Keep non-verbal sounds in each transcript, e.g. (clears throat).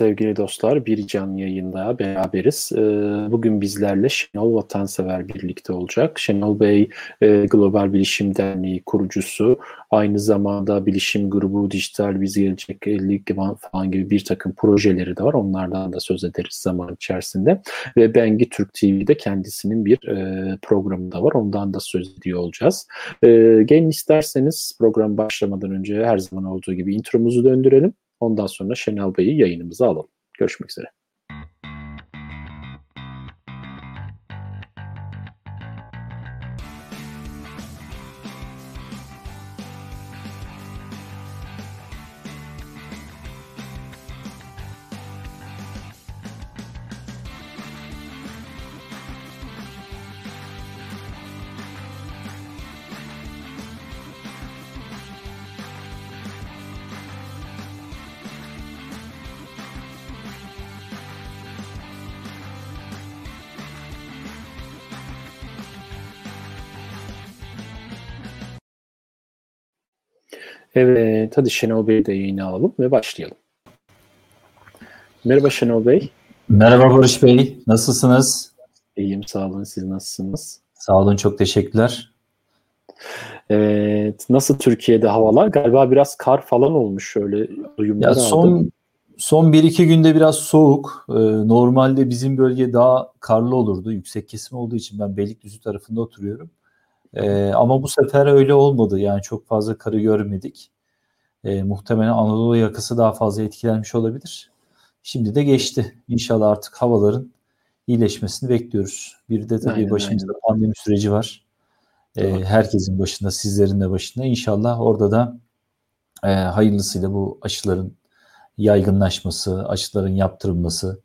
Sevgili dostlar bir canlı yayında beraberiz. Ee, bugün bizlerle Şenol Vatansever birlikte olacak. Şenol Bey e, Global Bilişim Derneği kurucusu. Aynı zamanda Bilişim Grubu, Dijital Biz Gelecek 50 falan gibi bir takım projeleri de var. Onlardan da söz ederiz zaman içerisinde. Ve Bengi Türk TV'de kendisinin bir e, programı da var. Ondan da söz ediyor olacağız. E, gelin isterseniz program başlamadan önce her zaman olduğu gibi intromuzu döndürelim. Ondan sonra Şenal Bey'i yayınımıza alalım. Görüşmek üzere. Evet, hadi Şenol Bey'i de yayına alalım ve başlayalım. Merhaba Şenol Bey. Merhaba Barış Bey, nasılsınız? İyiyim, sağ olun. Siz nasılsınız? Sağ olun, çok teşekkürler. Evet, nasıl Türkiye'de havalar? Galiba biraz kar falan olmuş şöyle duyumlar ya son, Son 1-2 günde biraz soğuk. Ee, normalde bizim bölge daha karlı olurdu. Yüksek kesim olduğu için ben Beylikdüzü tarafında oturuyorum. E, ama bu sefer öyle olmadı. Yani çok fazla karı görmedik. E, muhtemelen Anadolu yakası daha fazla etkilenmiş olabilir. Şimdi de geçti. İnşallah artık havaların iyileşmesini bekliyoruz. Bir de tabii aynen, başımızda aynen. pandemi süreci var. E, herkesin başında, sizlerin de başında. İnşallah orada da e, hayırlısıyla bu aşıların yaygınlaşması, aşıların yaptırılması,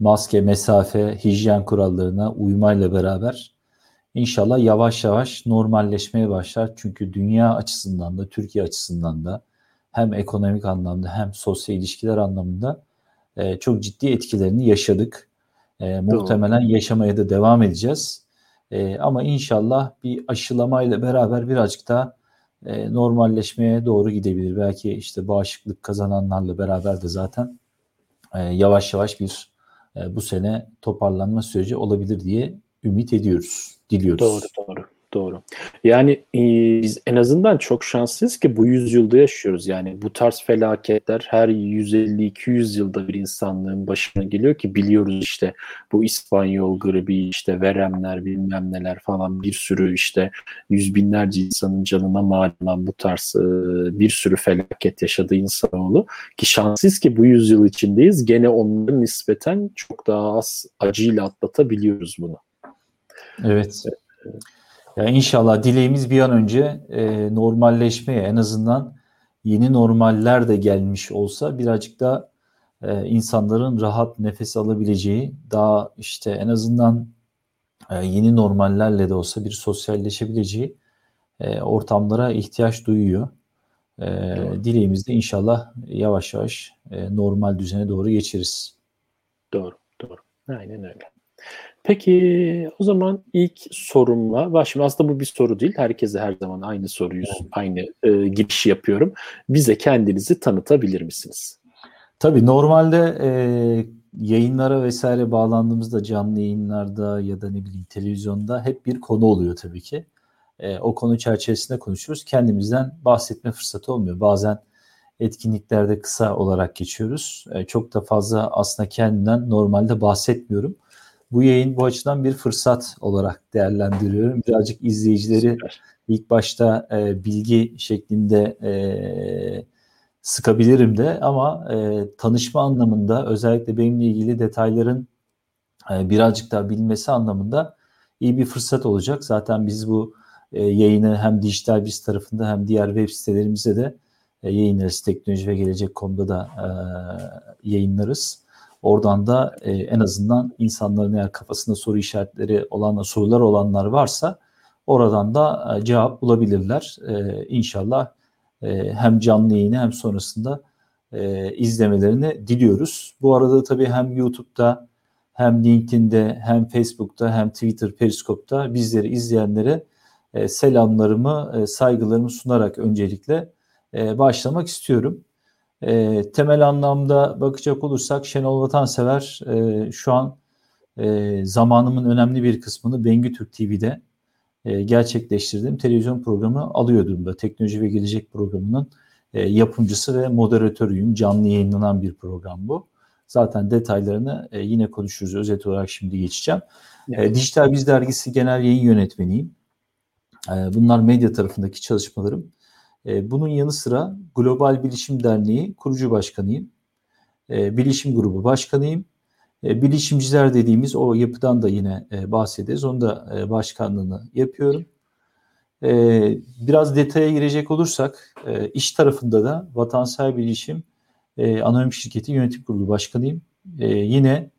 maske, mesafe, hijyen kurallarına uymayla beraber İnşallah yavaş yavaş normalleşmeye başlar. Çünkü dünya açısından da Türkiye açısından da hem ekonomik anlamda hem sosyal ilişkiler anlamında e, çok ciddi etkilerini yaşadık. E, muhtemelen yaşamaya da devam edeceğiz. E, ama inşallah bir aşılamayla beraber birazcık daha e, normalleşmeye doğru gidebilir. Belki işte bağışıklık kazananlarla beraber de zaten e, yavaş yavaş bir e, bu sene toparlanma süreci olabilir diye ümit ediyoruz diliyoruz. Doğru doğru. Doğru. Yani e, biz en azından çok şanslıyız ki bu yüzyılda yaşıyoruz. Yani bu tarz felaketler her 150-200 yılda bir insanlığın başına geliyor ki biliyoruz işte bu İspanyol gribi, işte veremler bilmem neler falan bir sürü işte yüz binlerce insanın canına mal olan bu tarz e, bir sürü felaket yaşadı insanoğlu. Ki şanslıyız ki bu yüzyıl içindeyiz. Gene onların nispeten çok daha az acıyla atlatabiliyoruz bunu. Evet. Yani inşallah dileğimiz bir an önce e, normalleşmeye en azından yeni normaller de gelmiş olsa birazcık da e, insanların rahat nefes alabileceği daha işte en azından e, yeni normallerle de olsa bir sosyalleşebileceği e, ortamlara ihtiyaç duyuyor. E, dileğimiz de inşallah yavaş yavaş e, normal düzene doğru geçeriz. Doğru, doğru. Aynen öyle. Peki o zaman ilk sorumla başlayayım. Aslında bu bir soru değil. Herkese her zaman aynı soruyu, aynı e, giriş yapıyorum. Bize kendinizi tanıtabilir misiniz? Tabii normalde e, yayınlara vesaire bağlandığımızda canlı yayınlarda ya da ne bileyim televizyonda hep bir konu oluyor tabii ki. E, o konu çerçevesinde konuşuyoruz. Kendimizden bahsetme fırsatı olmuyor. Bazen etkinliklerde kısa olarak geçiyoruz. E, çok da fazla aslında kendimden normalde bahsetmiyorum bu yayın bu açıdan bir fırsat olarak değerlendiriyorum. Birazcık izleyicileri Süper. ilk başta e, bilgi şeklinde e, sıkabilirim de ama e, tanışma anlamında özellikle benimle ilgili detayların e, birazcık daha bilmesi anlamında iyi bir fırsat olacak. Zaten biz bu e, yayını hem dijital biz tarafında hem diğer web sitelerimize de e, yayınlarız. Teknoloji ve Gelecek.com'da da e, yayınlarız. Oradan da e, en azından insanların eğer kafasında soru işaretleri olan sorular olanlar varsa oradan da e, cevap bulabilirler. E, inşallah e, hem canlı yayını hem sonrasında e, izlemelerini diliyoruz. Bu arada tabii hem YouTube'da hem LinkedIn'de hem Facebook'ta hem Twitter, Periskop'ta bizleri izleyenlere e, selamlarımı, e, saygılarımı sunarak öncelikle e, başlamak istiyorum. E, temel anlamda bakacak olursak Şenol Vatansever e, şu an e, zamanımın önemli bir kısmını Bengü Türk TV'de e, gerçekleştirdiğim televizyon programı alıyor durumda. Teknoloji ve Gelecek programının e, yapımcısı ve moderatörüyüm. Canlı yayınlanan bir program bu. Zaten detaylarını e, yine konuşuruz. Özet olarak şimdi geçeceğim. Evet. E, Dijital Biz Dergisi Genel Yayın Yönetmeniyim. E, bunlar medya tarafındaki çalışmalarım. E, bunun yanı sıra Global Bilişim Derneği kurucu başkanıyım. E, Bilişim Grubu başkanıyım. E, bilişimciler dediğimiz o yapıdan da yine e, bahsederiz. Onu da e, başkanlığını yapıyorum. Biraz detaya girecek olursak e, iş tarafında da Vatansal Bilişim e, Anonim Şirketi Yönetim Kurulu Başkanıyım. Yine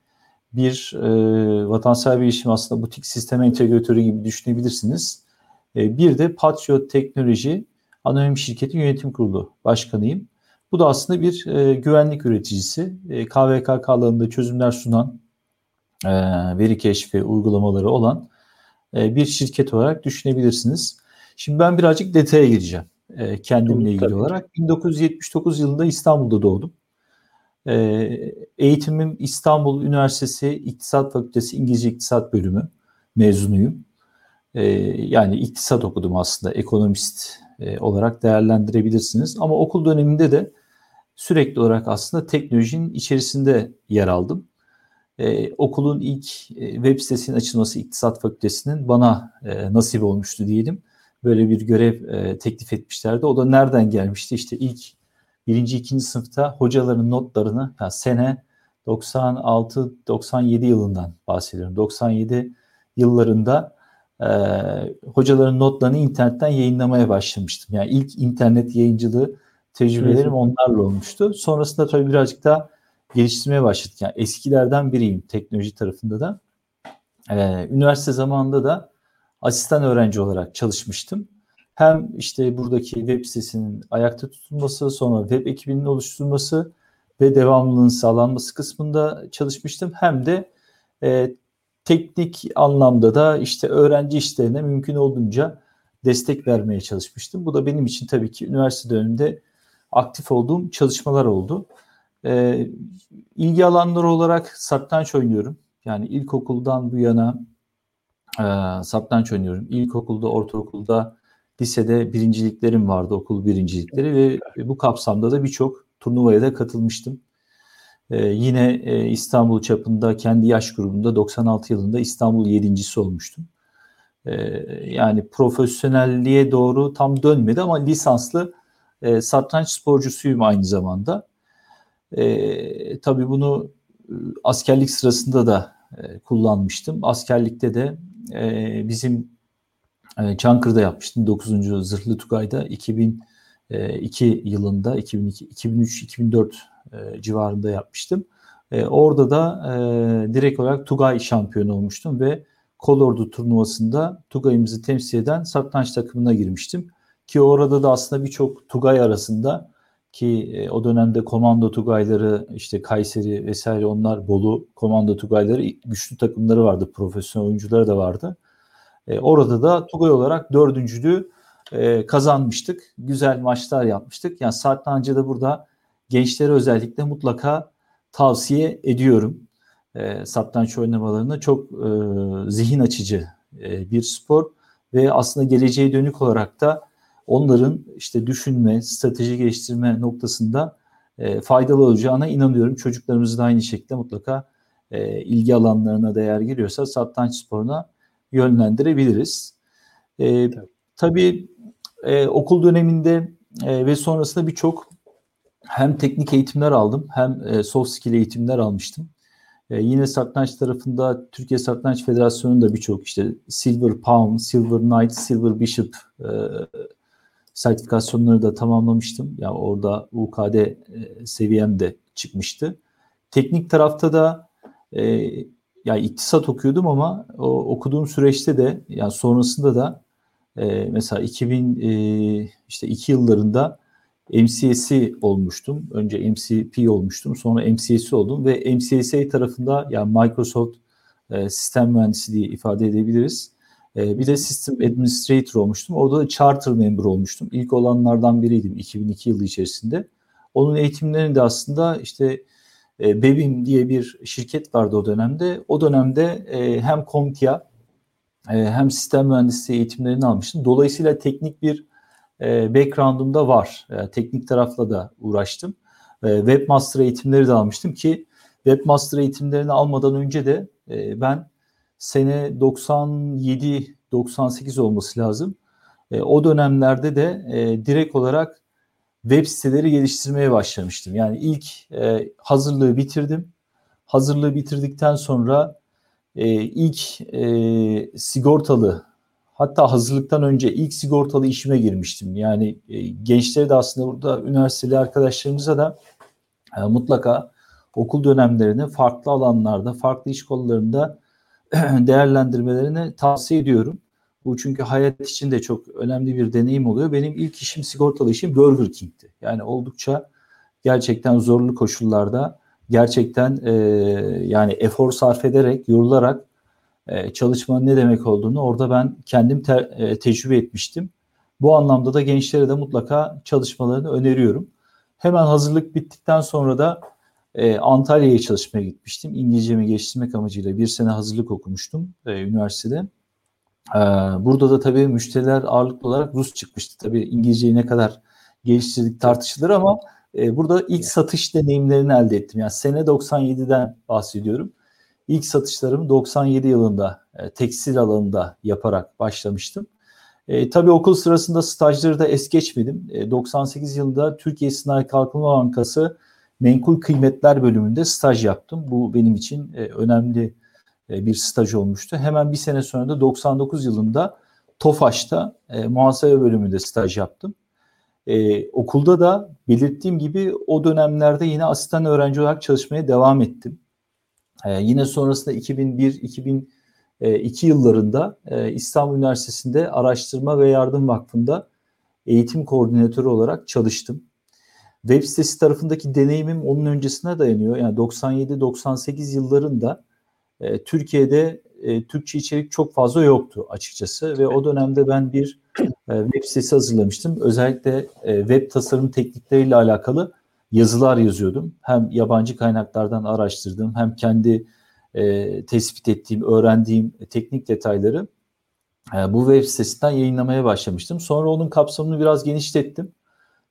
bir e, vatansal bilişim aslında butik sistem entegratörü gibi düşünebilirsiniz. Bir de Patriot Teknoloji Anonim Şirketi Yönetim Kurulu Başkanıyım. Bu da aslında bir e, güvenlik üreticisi. E, KVKK alanında çözümler sunan, e, veri keşfi uygulamaları olan e, bir şirket olarak düşünebilirsiniz. Şimdi ben birazcık detaya gireceğim e, kendimle ilgili Tabii. olarak. 1979 yılında İstanbul'da doğdum. E, eğitimim İstanbul Üniversitesi İktisat Fakültesi İngilizce İktisat Bölümü mezunuyum. E, yani iktisat okudum aslında ekonomist e, olarak değerlendirebilirsiniz. Ama okul döneminde de sürekli olarak aslında teknolojinin içerisinde yer aldım. Ee, okulun ilk e, web sitesinin açılması İktisat Fakültesi'nin bana e, nasip olmuştu diyelim. Böyle bir görev e, teklif etmişlerdi. O da nereden gelmişti? İşte ilk birinci, ikinci sınıfta hocaların notlarını yani sene 96-97 yılından bahsediyorum. 97 yıllarında e, hocaların notlarını internetten yayınlamaya başlamıştım. Yani ilk internet yayıncılığı tecrübelerim onlarla olmuştu. Sonrasında tabii birazcık daha geliştirmeye başladık. Yani eskilerden biriyim teknoloji tarafında da. Ee, üniversite zamanında da asistan öğrenci olarak çalışmıştım. Hem işte buradaki web sitesinin ayakta tutulması, sonra web ekibinin oluşturulması ve devamlılığın sağlanması kısmında çalışmıştım. Hem de e, teknik anlamda da işte öğrenci işlerine mümkün olduğunca destek vermeye çalışmıştım. Bu da benim için tabii ki üniversite döneminde aktif olduğum çalışmalar oldu. E, ilgi alanları olarak satranç oynuyorum. Yani ilkokuldan bu yana e, satranç oynuyorum. İlkokulda, ortaokulda, lisede birinciliklerim vardı, okul birincilikleri ve bu kapsamda da birçok turnuvaya da katılmıştım. Ee, yine e, İstanbul çapında kendi yaş grubunda 96 yılında İstanbul yedincisi olmuştum. Ee, yani profesyonelliğe doğru tam dönmedi ama lisanslı e, satranç sporcusuyum aynı zamanda. E, tabii bunu e, askerlik sırasında da e, kullanmıştım. Askerlikte de e, bizim e, Çankırı'da yapmıştım. 9. Zırhlı Tugay'da 2002 e, yılında 2002 2003-2004 e, civarında yapmıştım. E, orada da e, direkt olarak Tugay şampiyonu olmuştum ve Kolordu turnuvasında Tugay'ımızı temsil eden satranç takımına girmiştim. Ki orada da aslında birçok Tugay arasında ki e, o dönemde komando Tugayları işte Kayseri vesaire onlar Bolu komando Tugayları güçlü takımları vardı. Profesyonel oyuncuları da vardı. E, orada da Tugay olarak dördüncülüğü e, kazanmıştık. Güzel maçlar yapmıştık. Yani satrancı da burada gençlere özellikle mutlaka tavsiye ediyorum. E, satranç oynamalarını çok e, zihin açıcı e, bir spor ve aslında geleceğe dönük olarak da onların işte düşünme, strateji geliştirme noktasında e, faydalı olacağına inanıyorum. Çocuklarımızı da aynı şekilde mutlaka e, ilgi alanlarına değer giriyorsa satranç sporuna yönlendirebiliriz. E, tabii e, okul döneminde e, ve sonrasında birçok hem teknik eğitimler aldım hem e, soft skill eğitimler almıştım. E, yine satranç tarafında Türkiye Satranç Federasyonu'nda birçok işte Silver Palm, Silver Knight, Silver Bishop e, sertifikasyonları da tamamlamıştım. Ya yani orada UKD e, seviyem de çıkmıştı. Teknik tarafta da e, yani iktisat okuyordum ama o okuduğum süreçte de yani sonrasında da e, mesela 2000 e, işte iki yıllarında MCS'i olmuştum. Önce MCP olmuştum. Sonra MCS'i oldum ve MCSA tarafında yani Microsoft e, sistem mühendisi diye ifade edebiliriz. E, bir de System Administrator olmuştum. Orada da Charter Member olmuştum. İlk olanlardan biriydim 2002 yılı içerisinde. Onun eğitimlerini de aslında işte e, Bebim diye bir şirket vardı o dönemde. O dönemde e, hem Komtia e, hem sistem mühendisliği eğitimlerini almıştım. Dolayısıyla teknik bir e, background'um da var. E, teknik tarafla da uğraştım. E, Webmaster eğitimleri de almıştım ki Webmaster eğitimlerini almadan önce de e, ben sene 97-98 olması lazım. O dönemlerde de e, direkt olarak web siteleri geliştirmeye başlamıştım. Yani ilk hazırlığı bitirdim. Hazırlığı bitirdikten sonra ilk sigortalı hatta hazırlıktan önce ilk sigortalı işime girmiştim. Yani e, gençlere de aslında burada üniversiteli arkadaşlarımıza da e, mutlaka okul dönemlerini farklı alanlarda, farklı iş kollarında (clears throat) değerlendirmelerini tavsiye ediyorum. Bu çünkü hayat için de çok önemli bir deneyim oluyor. Benim ilk işim sigortalı işim Burger King'ti. Yani oldukça gerçekten zorlu koşullarda gerçekten e, yani efor sarf ederek, yorularak e, çalışmanın ne demek olduğunu orada ben kendim te, e, tecrübe etmiştim. Bu anlamda da gençlere de mutlaka çalışmalarını öneriyorum. Hemen hazırlık bittikten sonra da e, Antalya'ya çalışmaya gitmiştim. İngilizcemi geliştirmek amacıyla bir sene hazırlık okumuştum e, üniversitede. E, burada da tabii müşteriler ağırlıklı olarak Rus çıkmıştı. Tabii İngilizceyi ne kadar geliştirdik tartışılır ama e, burada ilk satış deneyimlerini elde ettim. Yani sene 97'den bahsediyorum. İlk satışlarımı 97 yılında e, tekstil alanında yaparak başlamıştım. E, tabii okul sırasında stajları da es geçmedim. E, 98 yılında Türkiye Sınai Kalkınma Bankası menkul kıymetler bölümünde staj yaptım. Bu benim için e, önemli e, bir staj olmuştu. Hemen bir sene sonra da 99 yılında TOFAŞ'ta e, muhasebe bölümünde staj yaptım. E, okulda da belirttiğim gibi o dönemlerde yine asistan öğrenci olarak çalışmaya devam ettim. E, yine sonrasında 2001-2002 yıllarında e, İstanbul Üniversitesi'nde Araştırma ve Yardım Vakfı'nda eğitim koordinatörü olarak çalıştım. Web sitesi tarafındaki deneyimim onun öncesine dayanıyor. Yani 97-98 yıllarında e, Türkiye'de e, Türkçe içerik çok fazla yoktu açıkçası ve o dönemde ben bir web sitesi hazırlamıştım. Özellikle web tasarım teknikleriyle alakalı yazılar yazıyordum. Hem yabancı kaynaklardan araştırdım hem kendi e, tespit ettiğim, öğrendiğim teknik detayları e, bu web sitesinden yayınlamaya başlamıştım. Sonra onun kapsamını biraz genişlettim.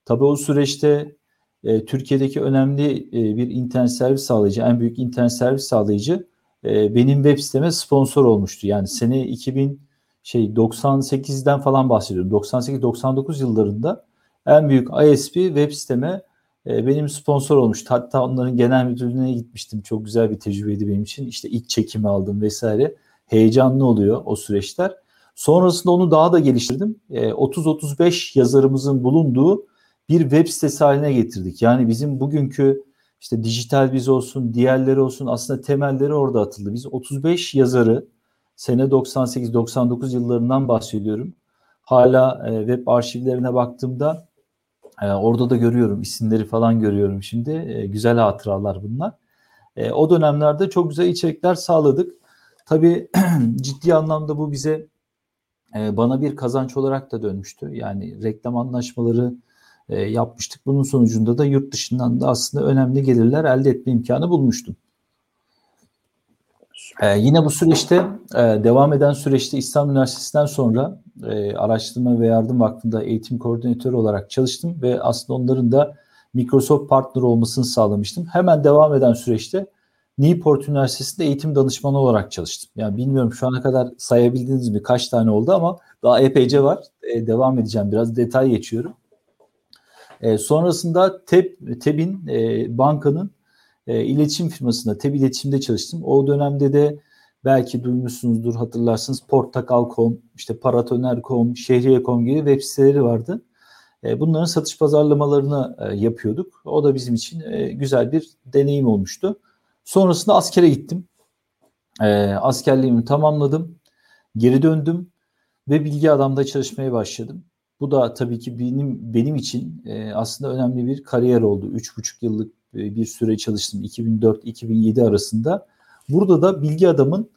Tabii o süreçte e, Türkiye'deki önemli e, bir internet servis sağlayıcı, en büyük internet servis sağlayıcı e, benim web siteme sponsor olmuştu. Yani sene 2000 şey 98'den falan bahsediyorum. 98-99 yıllarında en büyük ISP web siteme e, benim sponsor olmuştu. Hatta onların genel müdürlüğüne gitmiştim. Çok güzel bir tecrübeydi benim için. İşte ilk çekimi aldım vesaire. Heyecanlı oluyor o süreçler. Sonrasında onu daha da geliştirdim. E, 30-35 yazarımızın bulunduğu bir web sitesi haline getirdik. Yani bizim bugünkü işte dijital biz olsun, diğerleri olsun aslında temelleri orada atıldı. Biz 35 yazarı sene 98-99 yıllarından bahsediyorum. Hala e, web arşivlerine baktığımda e, orada da görüyorum isimleri falan görüyorum şimdi. E, güzel hatıralar bunlar. E, o dönemlerde çok güzel içerikler sağladık. Tabii (clears throat) ciddi anlamda bu bize e, bana bir kazanç olarak da dönmüştü. Yani reklam anlaşmaları e, yapmıştık. Bunun sonucunda da yurt dışından da aslında önemli gelirler elde etme imkanı bulmuştum. Ee, yine bu süreçte e, devam eden süreçte İstanbul Üniversitesi'nden sonra e, Araştırma ve Yardım Vakfı'nda eğitim koordinatörü olarak çalıştım ve aslında onların da Microsoft partner olmasını sağlamıştım. Hemen devam eden süreçte Newport Üniversitesi'nde eğitim danışmanı olarak çalıştım. Yani bilmiyorum şu ana kadar sayabildiniz mi kaç tane oldu ama daha epeyce var. E, devam edeceğim biraz detay geçiyorum. E, sonrasında TEB, TEB'in e, bankanın e, iletişim firmasında, TEB iletişimde çalıştım. O dönemde de belki duymuşsunuzdur, hatırlarsınız Portakal.com, işte Paratoner.com, Şehriye.com gibi web siteleri vardı. E, bunların satış pazarlamalarını e, yapıyorduk. O da bizim için e, güzel bir deneyim olmuştu. Sonrasında askere gittim. E, askerliğimi tamamladım. Geri döndüm ve bilgi adamda çalışmaya başladım. Bu da tabii ki benim benim için e, aslında önemli bir kariyer oldu. Üç buçuk yıllık e, bir süre çalıştım 2004-2007 arasında. Burada da bilgi adamın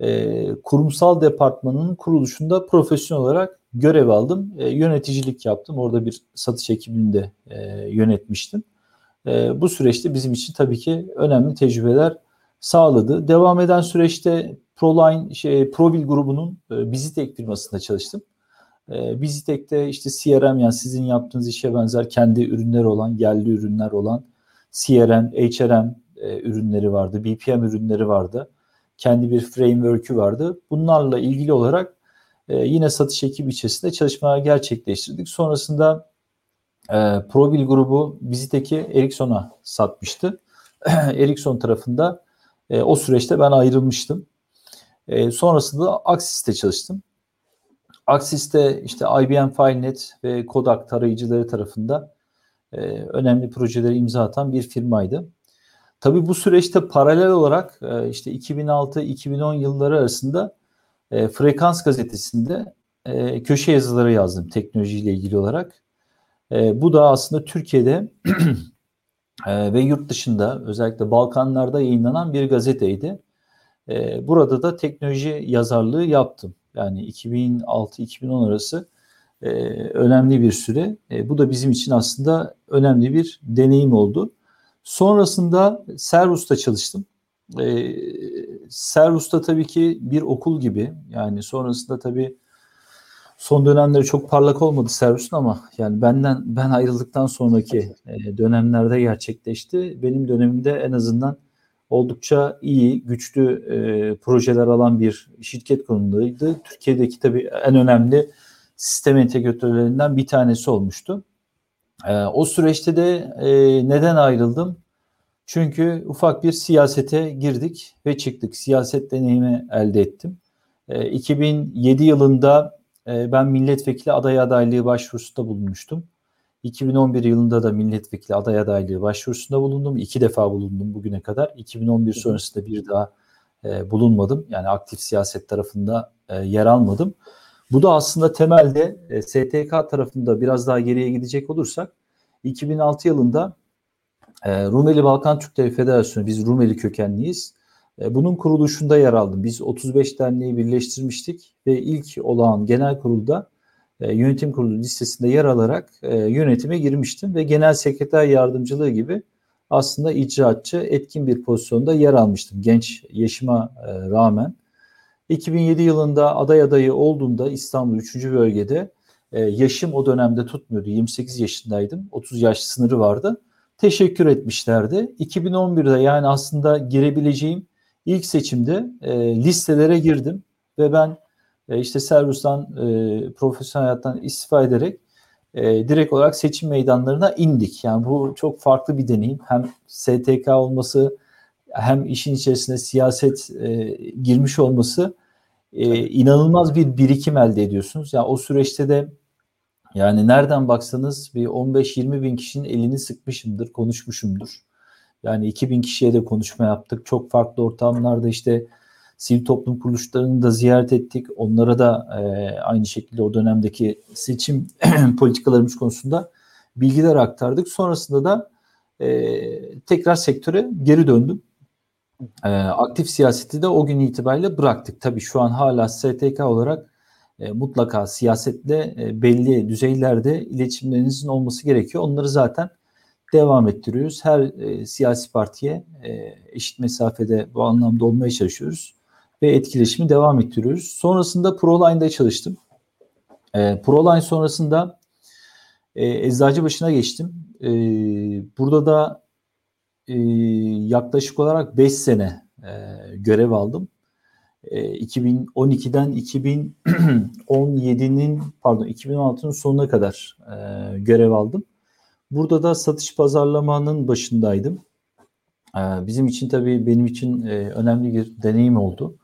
e, kurumsal departmanının kuruluşunda profesyonel olarak görev aldım. E, yöneticilik yaptım. Orada bir satış ekibini de e, yönetmiştim. E, bu süreçte bizim için tabii ki önemli tecrübeler sağladı. Devam eden süreçte Proline, şey, Provil grubunun e, Bizitek firmasında çalıştım. E, Bizitek'te işte CRM yani sizin yaptığınız işe benzer kendi ürünleri olan, yerli ürünler olan CRM, HRM e, ürünleri vardı, BPM ürünleri vardı. Kendi bir framework'ü vardı. Bunlarla ilgili olarak e, yine satış ekibi içerisinde çalışmalar gerçekleştirdik. Sonrasında e, Provil grubu Bizitek'i Ericsson'a satmıştı. (clears throat) Ericsson tarafında e, o süreçte ben ayrılmıştım. E, sonrasında Axis'te çalıştım. Axis'te işte IBM FileNet ve Kodak tarayıcıları tarafında e, önemli projeleri imza atan bir firmaydı. Tabii bu süreçte paralel olarak e, işte 2006-2010 yılları arasında e, Frekans gazetesinde köşe yazıları yazdım teknolojiyle ilgili olarak. Bu da aslında Türkiye'de (clears throat) ve yurt dışında özellikle Balkanlarda yayınlanan bir gazeteydi. Burada da teknoloji yazarlığı yaptım. Yani 2006-2010 arası e, önemli bir süre. E, bu da bizim için aslında önemli bir deneyim oldu. Sonrasında Servus'ta çalıştım. E, Servus'ta tabii ki bir okul gibi. Yani sonrasında tabii son dönemleri çok parlak olmadı Servus'un ama yani benden ben ayrıldıktan sonraki dönemlerde gerçekleşti. Benim dönemimde en azından oldukça iyi, güçlü e, projeler alan bir şirket konumundaydı. Türkiye'deki tabii en önemli sistem entegratörlerinden bir tanesi olmuştu. E, o süreçte de e, neden ayrıldım? Çünkü ufak bir siyasete girdik ve çıktık. Siyaset deneyimi elde ettim. E, 2007 yılında e, ben milletvekili aday adaylığı başvurusunda bulunmuştum. 2011 yılında da milletvekili aday adaylığı başvurusunda bulundum. İki defa bulundum bugüne kadar. 2011 sonrasında bir daha e, bulunmadım. Yani aktif siyaset tarafında e, yer almadım. Bu da aslında temelde e, STK tarafında biraz daha geriye gidecek olursak 2006 yılında e, Rumeli Balkan Türkleri Federasyonu, biz Rumeli kökenliyiz. E, bunun kuruluşunda yer aldım. Biz 35 derneği birleştirmiştik ve ilk olağan genel kurulda e, yönetim kurulu listesinde yer alarak e, yönetime girmiştim ve genel sekreter yardımcılığı gibi aslında icraatçı etkin bir pozisyonda yer almıştım genç yaşıma e, rağmen. 2007 yılında aday adayı olduğunda İstanbul 3. bölgede e, yaşım o dönemde tutmuyordu. 28 yaşındaydım. 30 yaş sınırı vardı. Teşekkür etmişlerdi. 2011'de yani aslında girebileceğim ilk seçimde e, listelere girdim ve ben e, işte Servis'ten e, profesyonel hayattan istifa ederek e, direkt olarak seçim meydanlarına indik. Yani bu çok farklı bir deneyim. Hem STK olması hem işin içerisine siyaset e, girmiş olması e, inanılmaz bir birikim elde ediyorsunuz. Yani o süreçte de yani nereden baksanız bir 15-20 bin kişinin elini sıkmışımdır, konuşmuşumdur. Yani 2000 kişiye de konuşma yaptık. Çok farklı ortamlarda işte sivil toplum kuruluşlarını da ziyaret ettik. Onlara da e, aynı şekilde o dönemdeki seçim (clears throat) politikalarımız konusunda bilgiler aktardık. Sonrasında da e, tekrar sektöre geri döndüm. E, aktif siyaseti de o gün itibariyle bıraktık. Tabii şu an hala STK olarak e, mutlaka siyasetle e, belli düzeylerde iletişimlerinizin olması gerekiyor. Onları zaten devam ettiriyoruz. Her e, siyasi partiye e, eşit mesafede bu anlamda olmaya çalışıyoruz ve etkileşimi devam ettiriyoruz. Sonrasında Proline'da çalıştım. E, Proline sonrasında e, eczacı başına geçtim. E, burada da e, yaklaşık olarak 5 sene e, görev aldım. E, 2012'den 2017'nin pardon 2016'nın sonuna kadar e, görev aldım. Burada da satış pazarlamanın başındaydım. E, bizim için tabii benim için e, önemli bir deneyim oldu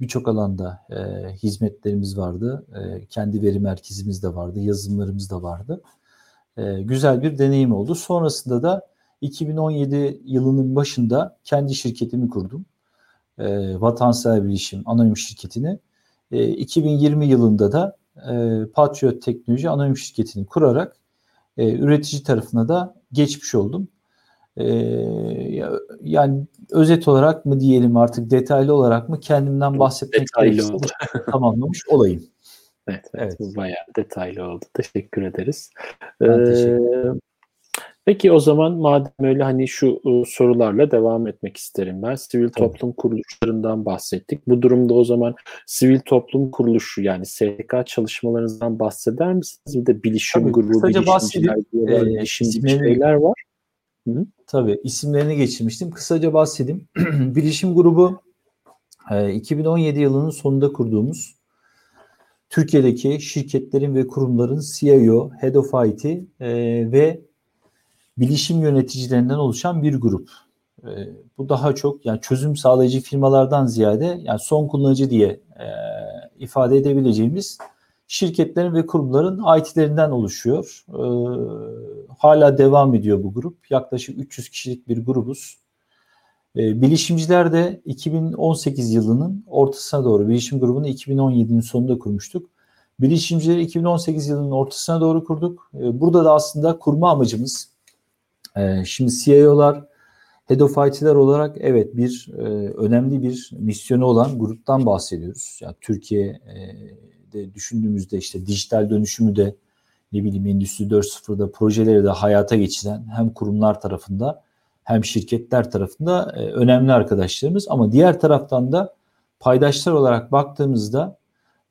birçok alanda e, hizmetlerimiz vardı. E, kendi veri merkezimiz de vardı, yazılımlarımız da vardı. E, güzel bir deneyim oldu. Sonrasında da 2017 yılının başında kendi şirketimi kurdum. E, Vatansever Bilişim Anonim Şirketi'ni. E, 2020 yılında da e, Patriot Teknoloji Anonim Şirketi'ni kurarak e, üretici tarafına da geçmiş oldum. Ee, yani özet olarak mı diyelim artık detaylı olarak mı kendimden bahsetmek detaylı oldu. (laughs) tamamlamış olayım. Evet, evet, evet. bayağı detaylı oldu. Teşekkür ederiz. Ben ee, teşekkür Peki o zaman madem öyle hani şu ıı, sorularla devam etmek isterim ben. Sivil toplum kuruluşlarından bahsettik. Bu durumda o zaman sivil toplum kuruluşu yani STK çalışmalarınızdan bahseder misiniz? Bir de bilişim Tabii, grubu, bilişimciler diyorlar, isimlerini- şeyler var. Tabii isimlerini geçirmiştim. Kısaca bahsedeyim. (clears throat) Bilişim grubu e, 2017 yılının sonunda kurduğumuz Türkiye'deki şirketlerin ve kurumların CIO, Head of IT e, ve bilişim yöneticilerinden oluşan bir grup. E, bu daha çok yani çözüm sağlayıcı firmalardan ziyade yani son kullanıcı diye e, ifade edebileceğimiz şirketlerin ve kurumların IT'lerinden oluşuyor. E, hala devam ediyor bu grup. Yaklaşık 300 kişilik bir grubuz. E, bilişimciler de 2018 yılının ortasına doğru, bilişim grubunu 2017'nin sonunda kurmuştuk. Bilişimcileri 2018 yılının ortasına doğru kurduk. E, burada da aslında kurma amacımız, e, şimdi CIO'lar, Head of IT'ler olarak evet bir e, önemli bir misyonu olan gruptan bahsediyoruz. Yani Türkiye'de düşündüğümüzde işte dijital dönüşümü de ne bileyim Endüstri 4.0'da projeleri de hayata geçiren hem kurumlar tarafında hem şirketler tarafında e, önemli arkadaşlarımız ama diğer taraftan da paydaşlar olarak baktığımızda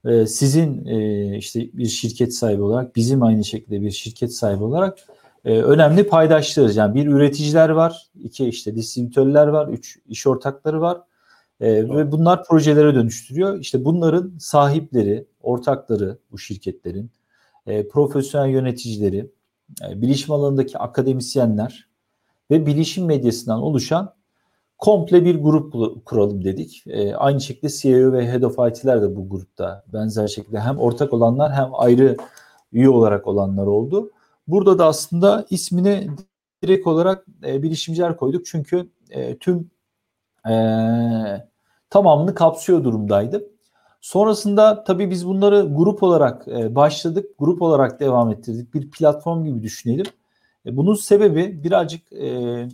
e, sizin e, işte bir şirket sahibi olarak bizim aynı şekilde bir şirket sahibi olarak e, önemli paydaşlarız. Yani bir üreticiler var, iki işte distribütörler var, üç iş ortakları var e, ve bunlar projelere dönüştürüyor. İşte bunların sahipleri, ortakları bu şirketlerin, e, profesyonel yöneticileri, e, bilişim alanındaki akademisyenler ve bilişim medyasından oluşan komple bir grup kuralım dedik. E, aynı şekilde CEO ve Head of IT'ler de bu grupta benzer şekilde hem ortak olanlar hem ayrı üye olarak olanlar oldu. Burada da aslında ismini direkt olarak e, bilişimciler koyduk çünkü e, tüm e, tamamını kapsıyor durumdaydı. Sonrasında tabii biz bunları grup olarak e, başladık, grup olarak devam ettirdik. Bir platform gibi düşünelim. E, bunun sebebi birazcık e,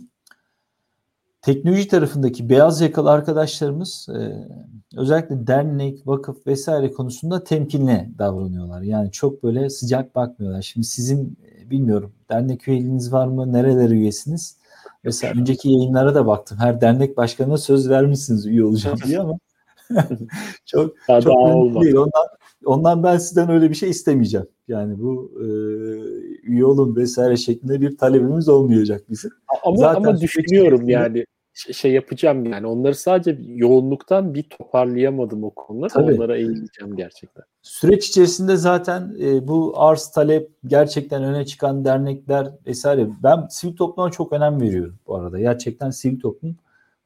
teknoloji tarafındaki beyaz yakalı arkadaşlarımız e, özellikle dernek, vakıf vesaire konusunda temkinli davranıyorlar. Yani çok böyle sıcak bakmıyorlar. Şimdi sizin bilmiyorum dernek üyeliğiniz var mı? Nerelere üyesiniz? Mesela önceki yayınlara da baktım. Her dernek başkanına söz vermişsiniz üye olacağım diye ama (laughs) çok Daha çok olmadı. değil. Ondan, ondan ben sizden öyle bir şey istemeyeceğim. Yani bu e, üye olun vesaire şeklinde bir talebimiz olmayacak bizim. Ama Zaten ama düşünüyorum içerisinde- yani şey yapacağım yani onları sadece yoğunluktan bir toparlayamadım o konuları. Tabii. Onlara eğileceğim gerçekten. Süreç içerisinde zaten e, bu arz talep gerçekten öne çıkan dernekler vesaire. Ben sivil topluma çok önem veriyorum bu arada. Gerçekten sivil toplum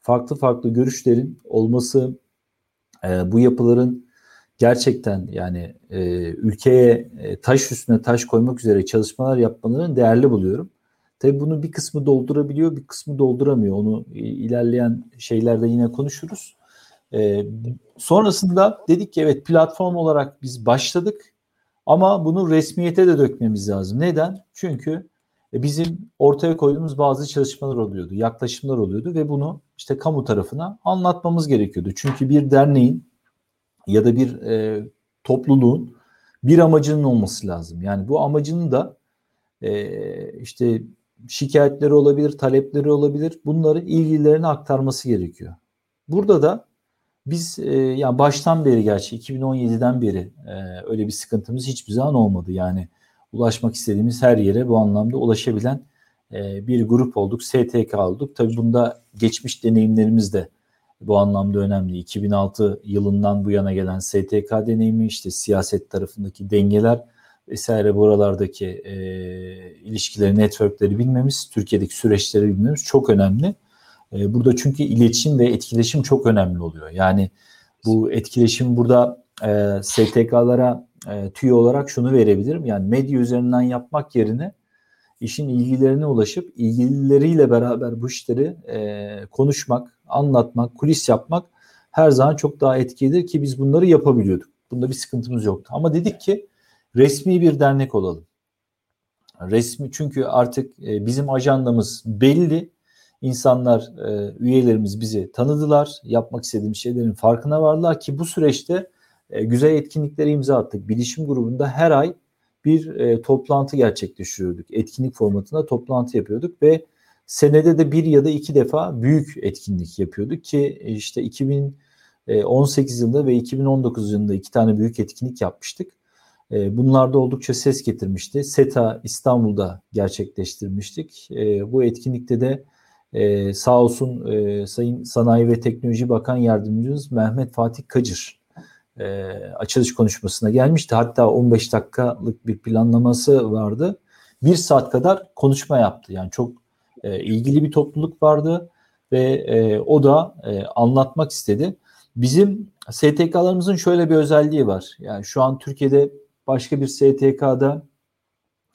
farklı farklı görüşlerin olması, e, bu yapıların gerçekten yani e, ülkeye e, taş üstüne taş koymak üzere çalışmalar yapmalarını değerli buluyorum. Tabii bunu bir kısmı doldurabiliyor, bir kısmı dolduramıyor. Onu ilerleyen şeylerde yine konuşuruz. E, sonrasında dedik ki evet platform olarak biz başladık ama bunu resmiyete de dökmemiz lazım. Neden? Çünkü e, bizim ortaya koyduğumuz bazı çalışmalar oluyordu, yaklaşımlar oluyordu ve bunu işte kamu tarafına anlatmamız gerekiyordu. Çünkü bir derneğin ya da bir e, topluluğun bir amacının olması lazım. Yani bu amacının da e, işte şikayetleri olabilir, talepleri olabilir. Bunları ilgililerine aktarması gerekiyor. Burada da biz e, yani baştan beri gerçi 2017'den beri e, öyle bir sıkıntımız hiçbir zaman olmadı. Yani ulaşmak istediğimiz her yere bu anlamda ulaşabilen e, bir grup olduk, STK olduk. Tabii bunda geçmiş deneyimlerimiz de bu anlamda önemli. 2006 yılından bu yana gelen STK deneyimi, işte siyaset tarafındaki dengeler vesaire buralardaki e, ilişkileri, networkleri bilmemiz, Türkiye'deki süreçleri bilmemiz çok önemli. E, burada çünkü iletişim ve etkileşim çok önemli oluyor. Yani bu etkileşim burada e, STK'lara e, tüy olarak şunu verebilirim. Yani medya üzerinden yapmak yerine işin ilgilerine ulaşıp ilgilileriyle beraber bu işleri e, konuşmak, anlatmak, kulis yapmak her zaman çok daha etkilidir ki biz bunları yapabiliyorduk. Bunda bir sıkıntımız yoktu. Ama dedik ki resmi bir dernek olalım. Resmi çünkü artık e, bizim ajandamız belli. İnsanlar, e, üyelerimiz bizi tanıdılar. Yapmak istediğimiz şeylerin farkına vardılar ki bu süreçte e, güzel etkinliklere imza attık. Bilişim grubunda her ay bir toplantı gerçekleştiriyorduk. Etkinlik formatında toplantı yapıyorduk ve senede de bir ya da iki defa büyük etkinlik yapıyorduk ki işte 2018 yılında ve 2019 yılında iki tane büyük etkinlik yapmıştık. E, bunlar da oldukça ses getirmişti. SETA İstanbul'da gerçekleştirmiştik. E, bu etkinlikte de e, sağ olsun Sayın Sanayi ve Teknoloji Bakan Yardımcımız Mehmet Fatih Kacır açılış konuşmasına gelmişti. Hatta 15 dakikalık bir planlaması vardı. Bir saat kadar konuşma yaptı. Yani çok ilgili bir topluluk vardı ve o da anlatmak istedi. Bizim STK'larımızın şöyle bir özelliği var. Yani şu an Türkiye'de başka bir STK'da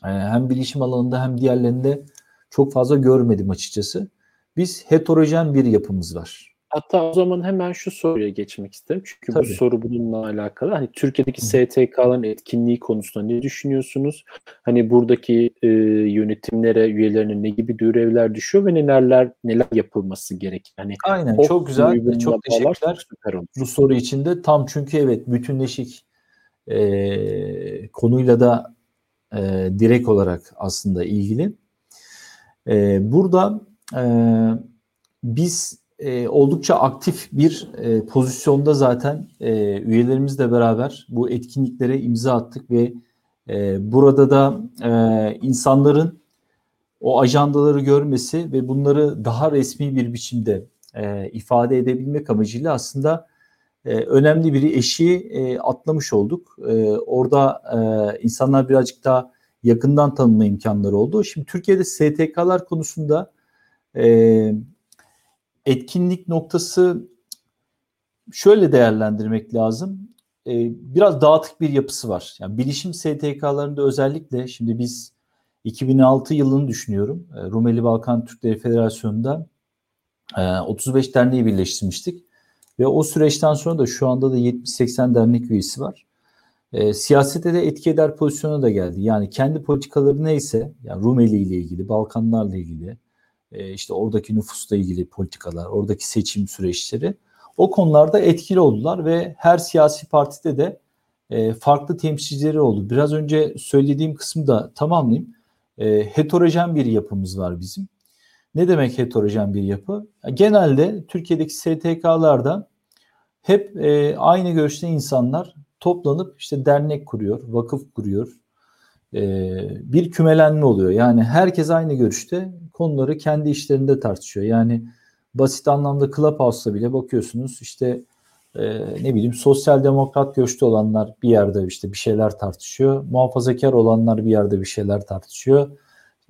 e, hem bilişim alanında hem diğerlerinde çok fazla görmedim açıkçası. Biz heterojen bir yapımız var. Hatta o zaman hemen şu soruya geçmek isterim. Çünkü Tabii. bu soru bununla alakalı. Hani Türkiye'deki STK'ların etkinliği konusunda ne düşünüyorsunuz? Hani buradaki e, yönetimlere, üyelerine ne gibi görevler düşüyor ve neler neler yapılması gerek? Hani Aynen çok güzel. Çok teşekkürler. Bu soru için de tam çünkü evet bütünleşik e, konuyla da e, direkt olarak aslında ilgili. E, burada e, biz e, oldukça aktif bir e, pozisyonda zaten e, üyelerimizle beraber bu etkinliklere imza attık ve e, burada da e, insanların o ajandaları görmesi ve bunları daha resmi bir biçimde e, ifade edebilmek amacıyla aslında e, önemli bir eşiği e, atlamış olduk. E, orada e, insanlar birazcık daha yakından tanıma imkanları oldu. Şimdi Türkiye'de STK'lar konusunda e, etkinlik noktası şöyle değerlendirmek lazım. E, biraz dağıtık bir yapısı var. Yani bilişim STK'larında özellikle şimdi biz 2006 yılını düşünüyorum. Rumeli Balkan Türkleri Federasyonu'nda e, 35 derneği birleştirmiştik. Ve o süreçten sonra da şu anda da 70-80 dernek üyesi var. E, siyasete de etki eder pozisyona da geldi. Yani kendi politikaları neyse, yani Rumeli ile ilgili, Balkanlarla ilgili, e, işte oradaki nüfusla ilgili politikalar, oradaki seçim süreçleri o konularda etkili oldular ve her siyasi partide de e, farklı temsilcileri oldu. Biraz önce söylediğim kısmı da tamamlayayım. E, heterojen bir yapımız var bizim. Ne demek heterojen bir yapı? Genelde Türkiye'deki STK'larda hep e, aynı görüşte insanlar toplanıp işte dernek kuruyor, vakıf kuruyor. E, bir kümelenme oluyor. Yani herkes aynı görüşte konuları kendi işlerinde tartışıyor. Yani basit anlamda Clubhouse'da bile bakıyorsunuz işte e, ne bileyim sosyal demokrat görüşte olanlar bir yerde işte bir şeyler tartışıyor. Muhafazakar olanlar bir yerde bir şeyler tartışıyor.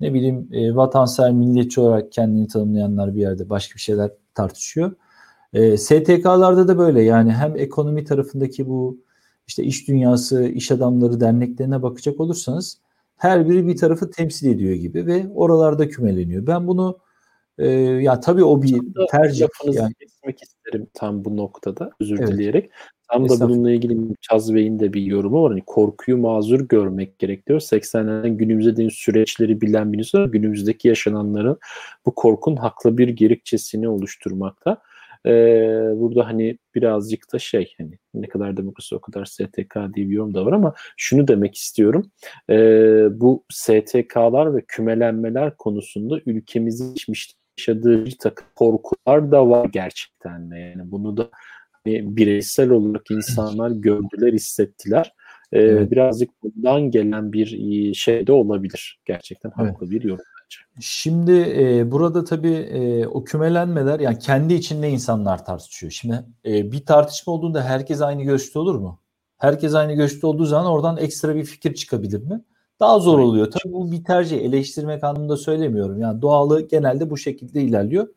Ne bileyim e, vatansever milliyetçi olarak kendini tanımlayanlar bir yerde başka bir şeyler tartışıyor. E, STK'larda da böyle yani hem ekonomi tarafındaki bu işte iş dünyası, iş adamları derneklerine bakacak olursanız her biri bir tarafı temsil ediyor gibi ve oralarda kümeleniyor. Ben bunu e, ya tabii o bir tercih. yani. kesmek isterim tam bu noktada özür evet. dileyerek. Tam da bununla ilgili Çaz Bey'in de bir yorumu var. Hani korkuyu mazur görmek gerekiyor. 80'lerden günümüze değin süreçleri bilen bir insan günümüzdeki yaşananların bu korkun haklı bir gerekçesini oluşturmakta. Ee, burada hani birazcık da şey hani ne kadar demokrasi o kadar STK diye bir yorum da var ama şunu demek istiyorum. Ee, bu STK'lar ve kümelenmeler konusunda ülkemizin yaşadığı bir takım korkular da var gerçekten de. Yani bunu da hani bireysel olarak insanlar gördüler, hissettiler. Ee, evet. Birazcık bundan gelen bir şey de olabilir. Gerçekten haklı evet. bir yorum. Şimdi e, burada tabii e, o kümelenmeler yani kendi içinde insanlar tartışıyor. Şimdi e, bir tartışma olduğunda herkes aynı görüşte olur mu? Herkes aynı görüşte olduğu zaman oradan ekstra bir fikir çıkabilir mi? Daha zor oluyor. Tabii bu bir tercih. Eleştirmek anlamında söylemiyorum. Yani doğalı genelde bu şekilde ilerliyor.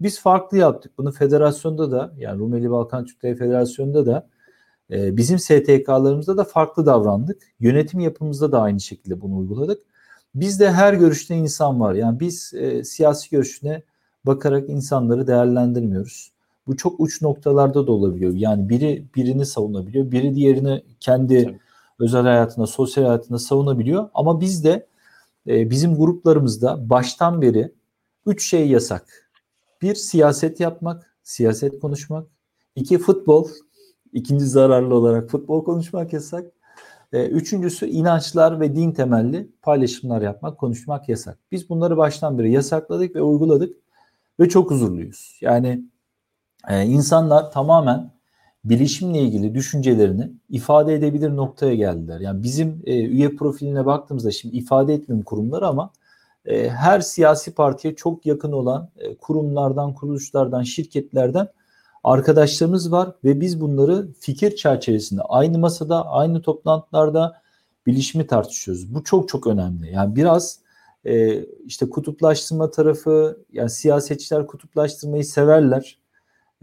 Biz farklı yaptık. Bunu federasyonda da yani Rumeli Balkan Türkleri Federasyonu'nda da e, bizim STK'larımızda da farklı davrandık. Yönetim yapımızda da aynı şekilde bunu uyguladık. Bizde her görüşte insan var. Yani biz e, siyasi görüşüne bakarak insanları değerlendirmiyoruz. Bu çok uç noktalarda da olabiliyor. Yani biri birini savunabiliyor, biri diğerini kendi Tabii. özel hayatında, sosyal hayatında savunabiliyor. Ama bizde e, bizim gruplarımızda baştan beri üç şey yasak. Bir siyaset yapmak, siyaset konuşmak. İki futbol, ikinci zararlı olarak futbol konuşmak yasak. E, üçüncüsü inançlar ve din temelli paylaşımlar yapmak, konuşmak yasak. Biz bunları baştan beri yasakladık ve uyguladık ve çok huzurluyuz. Yani e, insanlar tamamen bilişimle ilgili düşüncelerini ifade edebilir noktaya geldiler. Yani bizim e, üye profiline baktığımızda şimdi ifade etmiyorum kurumları ama her siyasi partiye çok yakın olan kurumlardan, kuruluşlardan, şirketlerden arkadaşlarımız var ve biz bunları fikir çerçevesinde aynı masada, aynı toplantılarda bilişimi tartışıyoruz. Bu çok çok önemli. Yani biraz e, işte kutuplaştırma tarafı, yani siyasetçiler kutuplaştırmayı severler.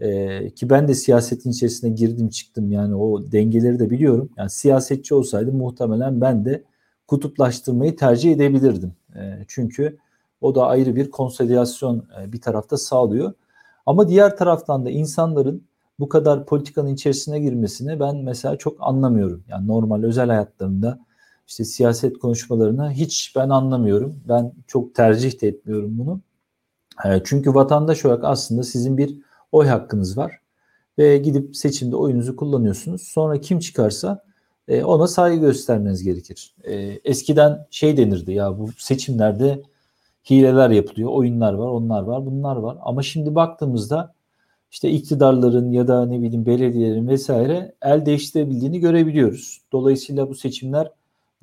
E, ki ben de siyasetin içerisine girdim çıktım yani o dengeleri de biliyorum. Yani siyasetçi olsaydım muhtemelen ben de kutuplaştırmayı tercih edebilirdim. E, çünkü o da ayrı bir konsolidasyon e, bir tarafta sağlıyor. Ama diğer taraftan da insanların bu kadar politikanın içerisine girmesini ben mesela çok anlamıyorum. Yani normal özel hayatlarında işte siyaset konuşmalarını hiç ben anlamıyorum. Ben çok tercih de etmiyorum bunu. E, çünkü vatandaş olarak aslında sizin bir oy hakkınız var. Ve gidip seçimde oyunuzu kullanıyorsunuz. Sonra kim çıkarsa e, ona saygı göstermeniz gerekir. E, eskiden şey denirdi ya bu seçimlerde hileler yapılıyor, oyunlar var, onlar var, bunlar var. Ama şimdi baktığımızda işte iktidarların ya da ne bileyim belediyelerin vesaire el değiştirebildiğini görebiliyoruz. Dolayısıyla bu seçimler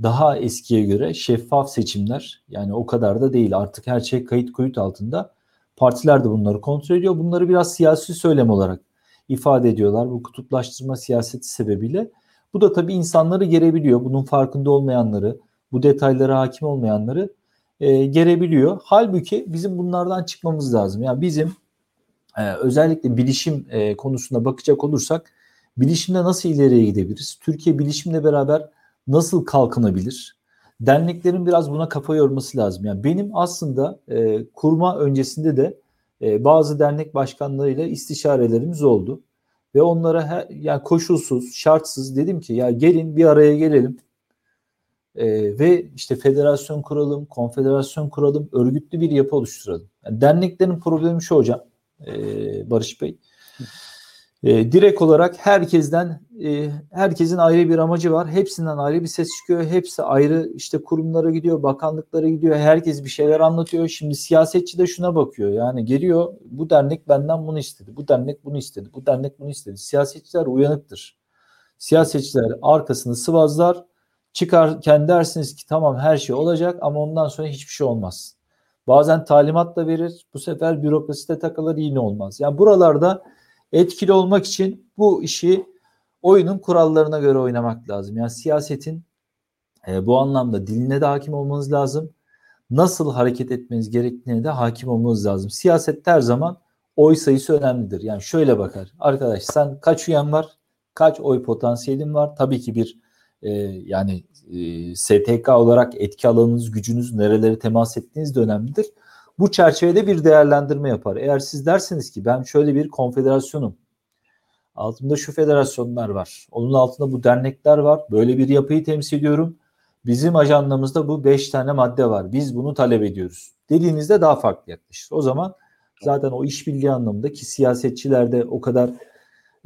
daha eskiye göre şeffaf seçimler. Yani o kadar da değil. Artık her şey kayıt kuyut altında. Partiler de bunları kontrol ediyor. Bunları biraz siyasi söylem olarak ifade ediyorlar. Bu kutuplaştırma siyaseti sebebiyle. Bu da tabii insanları gerebiliyor. Bunun farkında olmayanları, bu detaylara hakim olmayanları e, gerebiliyor. Halbuki bizim bunlardan çıkmamız lazım. Yani bizim e, özellikle bilişim e, konusuna bakacak olursak bilişimde nasıl ileriye gidebiliriz? Türkiye bilişimle beraber nasıl kalkınabilir? Derneklerin biraz buna kafa yorması lazım. Yani benim aslında e, kurma öncesinde de e, bazı dernek başkanlarıyla istişarelerimiz oldu ve onlara her, yani koşulsuz, şartsız dedim ki ya gelin bir araya gelelim. E, ve işte federasyon kuralım, konfederasyon kuralım, örgütlü bir yapı oluşturalım. Yani derneklerin problemi şu hocam, e, Barış Bey. E, direkt olarak herkesten, e, herkesin ayrı bir amacı var. Hepsinden ayrı bir ses çıkıyor. Hepsi ayrı işte kurumlara gidiyor, bakanlıklara gidiyor. Herkes bir şeyler anlatıyor. Şimdi siyasetçi de şuna bakıyor. Yani geliyor bu dernek benden bunu istedi. Bu dernek bunu istedi. Bu dernek bunu istedi. Siyasetçiler uyanıktır. Siyasetçiler arkasını sıvazlar Çıkarken dersiniz ki tamam her şey olacak ama ondan sonra hiçbir şey olmaz. Bazen talimat da verir. Bu sefer bürokraside takılır yine olmaz. Yani buralarda etkili olmak için bu işi oyunun kurallarına göre oynamak lazım. Yani siyasetin e, bu anlamda diline de hakim olmanız lazım. Nasıl hareket etmeniz gerektiğine de hakim olmanız lazım. Siyaset her zaman oy sayısı önemlidir. Yani şöyle bakar. Arkadaş sen kaç üyen var? Kaç oy potansiyelin var? Tabii ki bir e, yani e, STK olarak etki alanınız, gücünüz, nerelere temas ettiğiniz de önemlidir. Bu çerçevede bir değerlendirme yapar. Eğer siz derseniz ki ben şöyle bir konfederasyonum, altımda şu federasyonlar var, onun altında bu dernekler var, böyle bir yapıyı temsil ediyorum. Bizim ajandamızda bu beş tane madde var. Biz bunu talep ediyoruz. Dediğinizde daha farklı yaklaşır. O zaman zaten o işbirliği anlamında ki siyasetçilerde o kadar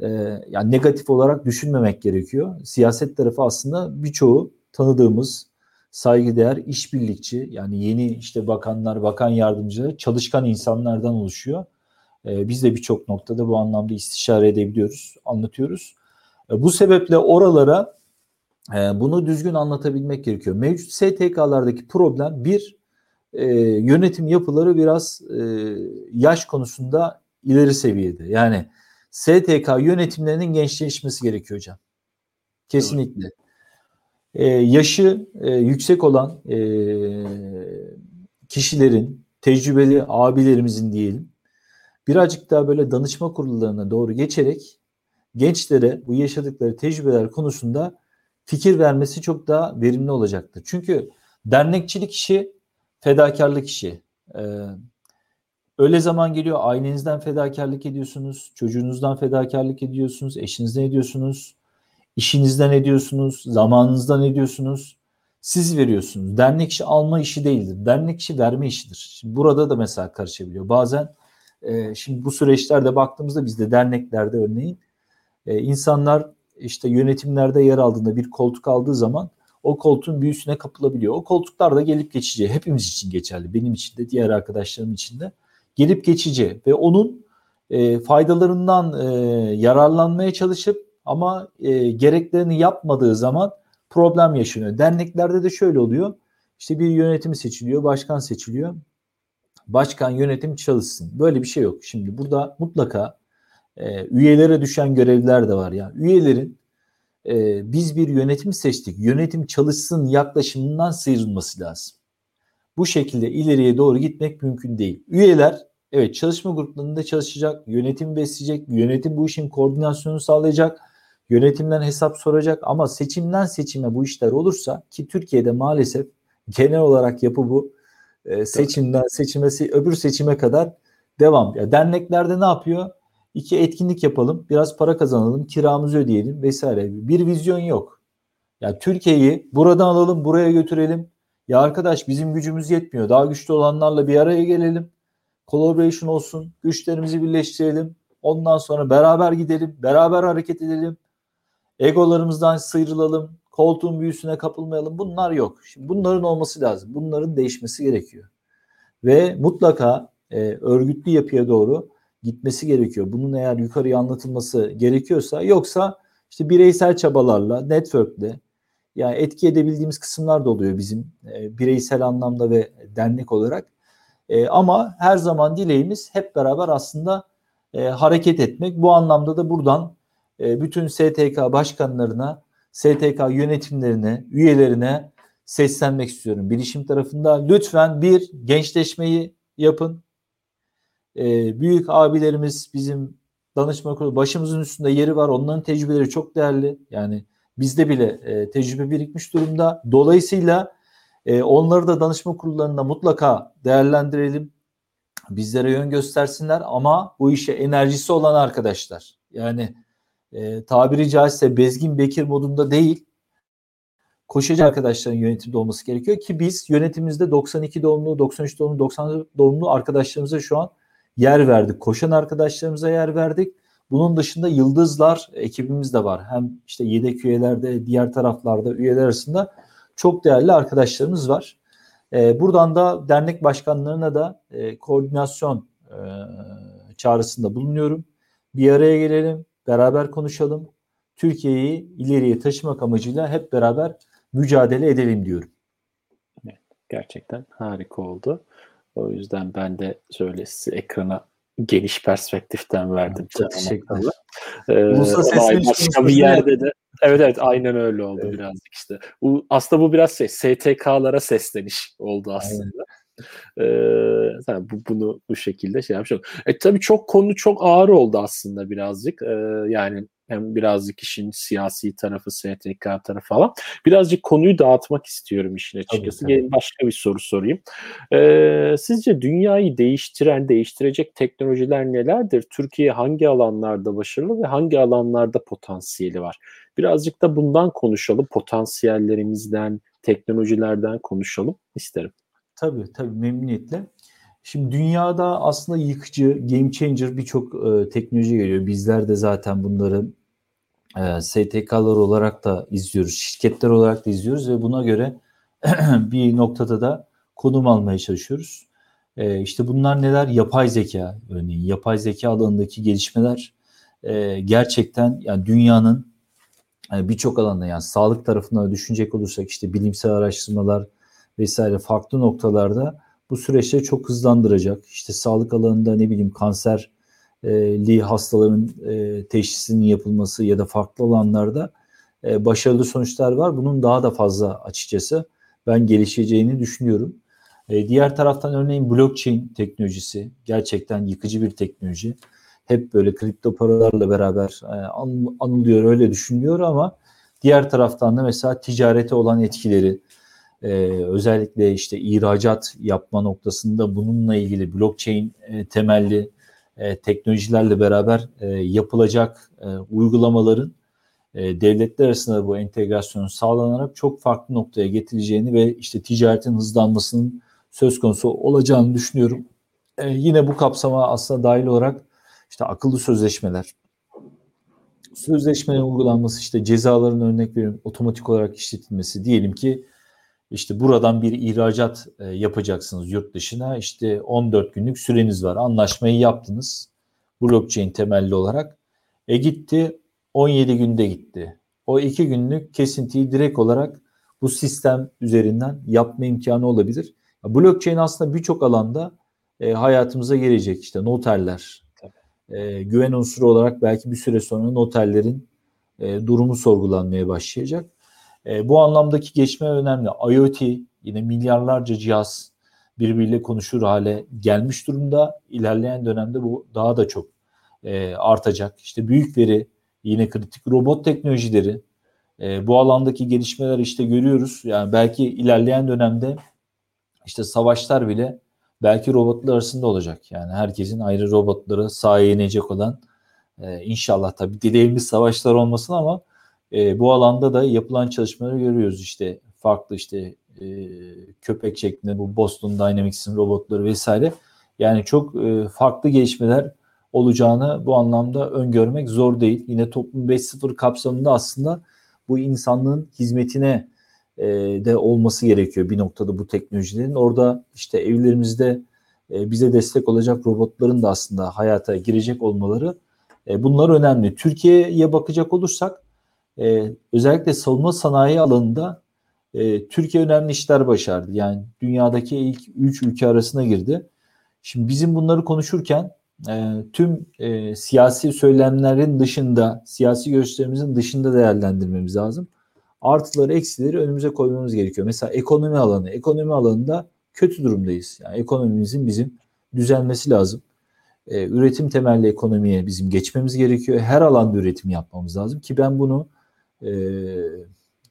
e, yani negatif olarak düşünmemek gerekiyor. Siyaset tarafı aslında birçoğu tanıdığımız saygıdeğer işbirlikçi yani yeni işte bakanlar, bakan yardımcıları çalışkan insanlardan oluşuyor. E, biz de birçok noktada bu anlamda istişare edebiliyoruz, anlatıyoruz. E, bu sebeple oralara e, bunu düzgün anlatabilmek gerekiyor. Mevcut STK'lardaki problem bir e, yönetim yapıları biraz e, yaş konusunda ileri seviyede. Yani STK yönetimlerinin gençleşmesi gerekiyor hocam. Kesinlikle. Evet. Ee, yaşı e, yüksek olan e, kişilerin, tecrübeli abilerimizin diyelim, birazcık daha böyle danışma kurullarına doğru geçerek gençlere bu yaşadıkları tecrübeler konusunda fikir vermesi çok daha verimli olacaktır. Çünkü dernekçilik işi fedakarlık işi. Ee, Öyle zaman geliyor ailenizden fedakarlık ediyorsunuz, çocuğunuzdan fedakarlık ediyorsunuz, eşinizden ediyorsunuz, işinizden ediyorsunuz, zamanınızdan ediyorsunuz. Siz veriyorsunuz. Dernek alma işi değildir. Dernek işi verme işidir. Şimdi burada da mesela karışabiliyor. Bazen e, şimdi bu süreçlerde baktığımızda bizde derneklerde örneğin e, insanlar işte yönetimlerde yer aldığında bir koltuk aldığı zaman o koltuğun büyüsüne kapılabiliyor. O koltuklar da gelip geçici. Hepimiz için geçerli. Benim için de diğer arkadaşlarım için de gelip geçici ve onun e, faydalarından e, yararlanmaya çalışıp ama e, gereklerini yapmadığı zaman problem yaşanıyor. Derneklerde de şöyle oluyor. İşte bir yönetim seçiliyor, başkan seçiliyor. Başkan yönetim çalışsın. Böyle bir şey yok. Şimdi burada mutlaka e, üyelere düşen görevler de var. Yani üyelerin e, biz bir yönetim seçtik, yönetim çalışsın yaklaşımından sıyrılması lazım. Bu şekilde ileriye doğru gitmek mümkün değil. Üyeler evet çalışma gruplarında çalışacak, yönetim besleyecek, yönetim bu işin koordinasyonunu sağlayacak, yönetimden hesap soracak ama seçimden seçime bu işler olursa ki Türkiye'de maalesef genel olarak yapı bu e, seçimden seçime öbür seçime kadar devam. Ya derneklerde ne yapıyor? İki etkinlik yapalım, biraz para kazanalım, kiramızı ödeyelim vesaire. Bir vizyon yok. Ya Türkiye'yi buradan alalım, buraya götürelim. Ya arkadaş bizim gücümüz yetmiyor. Daha güçlü olanlarla bir araya gelelim. Collaboration olsun, güçlerimizi birleştirelim. Ondan sonra beraber gidelim, beraber hareket edelim. Egolarımızdan sıyrılalım, koltuğun büyüsüne kapılmayalım. Bunlar yok. Şimdi bunların olması lazım. Bunların değişmesi gerekiyor. Ve mutlaka e, örgütlü yapıya doğru gitmesi gerekiyor. Bunun eğer yukarıya anlatılması gerekiyorsa yoksa işte bireysel çabalarla, network'le yani etki edebildiğimiz kısımlar da oluyor bizim e, bireysel anlamda ve dernek olarak. E, ama her zaman dileğimiz hep beraber aslında e, hareket etmek. Bu anlamda da buradan e, bütün STK başkanlarına, STK yönetimlerine, üyelerine seslenmek istiyorum. Bilişim tarafında lütfen bir gençleşmeyi yapın e, büyük abilerimiz bizim danışma kurulu başımızın üstünde yeri var. Onların tecrübeleri çok değerli. Yani bizde bile e, tecrübe birikmiş durumda. Dolayısıyla e, onları da danışma kurullarında mutlaka değerlendirelim. Bizlere yön göstersinler ama bu işe enerjisi olan arkadaşlar. Yani e, tabiri caizse Bezgin Bekir modunda değil koşucu arkadaşların yönetimde olması gerekiyor ki biz yönetimimizde 92 doğumlu, 93 doğumlu, 90 doğumlu arkadaşlarımıza şu an yer verdik. Koşan arkadaşlarımıza yer verdik. Bunun dışında yıldızlar ekibimiz de var. Hem işte yedek üyelerde, diğer taraflarda üyeler arasında çok değerli arkadaşlarımız var. E, buradan da dernek başkanlarına da e, koordinasyon e, çağrısında bulunuyorum. Bir araya gelelim, beraber konuşalım. Türkiye'yi ileriye taşımak amacıyla hep beraber mücadele edelim diyorum. gerçekten harika oldu. O yüzden ben de şöyle size ekrana geniş perspektiften verdim. Çok teşekkürler. Ee, başka bir yerde de Evet evet aynen öyle oldu evet. birazcık işte. Bu, aslında bu biraz şey STK'lara sesleniş oldu aslında. Ee, bu, bunu bu şekilde şey yapmış E tabii çok konu çok ağır oldu aslında birazcık. Ee, yani hem birazcık işin siyasi tarafı, STK tarafı falan. Birazcık konuyu dağıtmak istiyorum işin açıkçası. Tabii, tabii. başka bir soru sorayım. Ee, sizce dünyayı değiştiren, değiştirecek teknolojiler nelerdir? Türkiye hangi alanlarda başarılı ve hangi alanlarda potansiyeli var? Birazcık da bundan konuşalım. Potansiyellerimizden, teknolojilerden konuşalım isterim. Tabii tabii memnuniyetle. Şimdi dünyada aslında yıkıcı, game changer birçok e, teknoloji geliyor. Bizler de zaten bunları e, STK'lar olarak da izliyoruz, şirketler olarak da izliyoruz ve buna göre (clears throat) bir noktada da konum almaya çalışıyoruz. E, işte bunlar neler? Yapay zeka örneğin. Yapay zeka alanındaki gelişmeler e, gerçekten yani dünyanın yani birçok alanda yani sağlık tarafına düşünecek olursak işte bilimsel araştırmalar vesaire farklı noktalarda bu süreçleri çok hızlandıracak. İşte sağlık alanında ne bileyim kanser li hastaların e, teşhisinin yapılması ya da farklı alanlarda e, başarılı sonuçlar var. Bunun daha da fazla açıkçası ben gelişeceğini düşünüyorum. E, diğer taraftan örneğin blockchain teknolojisi gerçekten yıkıcı bir teknoloji. Hep böyle kripto paralarla beraber e, anılıyor öyle düşünülüyor ama diğer taraftan da mesela ticarete olan etkileri e, özellikle işte ihracat yapma noktasında bununla ilgili blockchain e, temelli e, teknolojilerle beraber e, yapılacak e, uygulamaların e, devletler arasında bu entegrasyonun sağlanarak çok farklı noktaya getireceğini ve işte ticaretin hızlanmasının söz konusu olacağını düşünüyorum. E, yine bu kapsama aslında dahil olarak işte akıllı sözleşmeler, Sözleşmenin uygulanması işte cezaların örnek veriyorum otomatik olarak işletilmesi diyelim ki işte buradan bir ihracat e, yapacaksınız yurt dışına. İşte 14 günlük süreniz var. Anlaşmayı yaptınız blockchain temelli olarak. E gitti. 17 günde gitti. O iki günlük kesintiyi direkt olarak bu sistem üzerinden yapma imkanı olabilir. Blockchain aslında birçok alanda e, hayatımıza gelecek işte noterler, e, güven unsuru olarak belki bir süre sonra noterlerin e, durumu sorgulanmaya başlayacak. E, bu anlamdaki geçme önemli. IoT yine milyarlarca cihaz birbiriyle konuşur hale gelmiş durumda. İlerleyen dönemde bu daha da çok e, artacak. İşte büyük veri yine kritik robot teknolojileri e, bu alandaki gelişmeler işte görüyoruz. Yani belki ilerleyen dönemde işte savaşlar bile belki robotlar arasında olacak. Yani herkesin ayrı robotları sahaya inecek olan e, inşallah tabii dileğimiz savaşlar olmasın ama e, bu alanda da yapılan çalışmaları görüyoruz. İşte farklı işte e, köpek şeklinde bu Boston Dynamics'in robotları vesaire. Yani çok e, farklı gelişmeler olacağını bu anlamda öngörmek zor değil. Yine toplum 5.0 kapsamında aslında bu insanlığın hizmetine e, de olması gerekiyor bir noktada bu teknolojilerin. Orada işte evlerimizde e, bize destek olacak robotların da aslında hayata girecek olmaları e, bunlar önemli. Türkiye'ye bakacak olursak e, özellikle savunma sanayi alanında e, Türkiye önemli işler başardı. Yani dünyadaki ilk 3 ülke arasına girdi. Şimdi bizim bunları konuşurken e, tüm e, siyasi söylemlerin dışında, siyasi görüşlerimizin dışında değerlendirmemiz lazım. Artıları, eksileri önümüze koymamız gerekiyor. Mesela ekonomi alanı. Ekonomi alanında kötü durumdayız. Yani ekonomimizin bizim düzelmesi lazım. E, üretim temelli ekonomiye bizim geçmemiz gerekiyor. Her alanda üretim yapmamız lazım ki ben bunu e,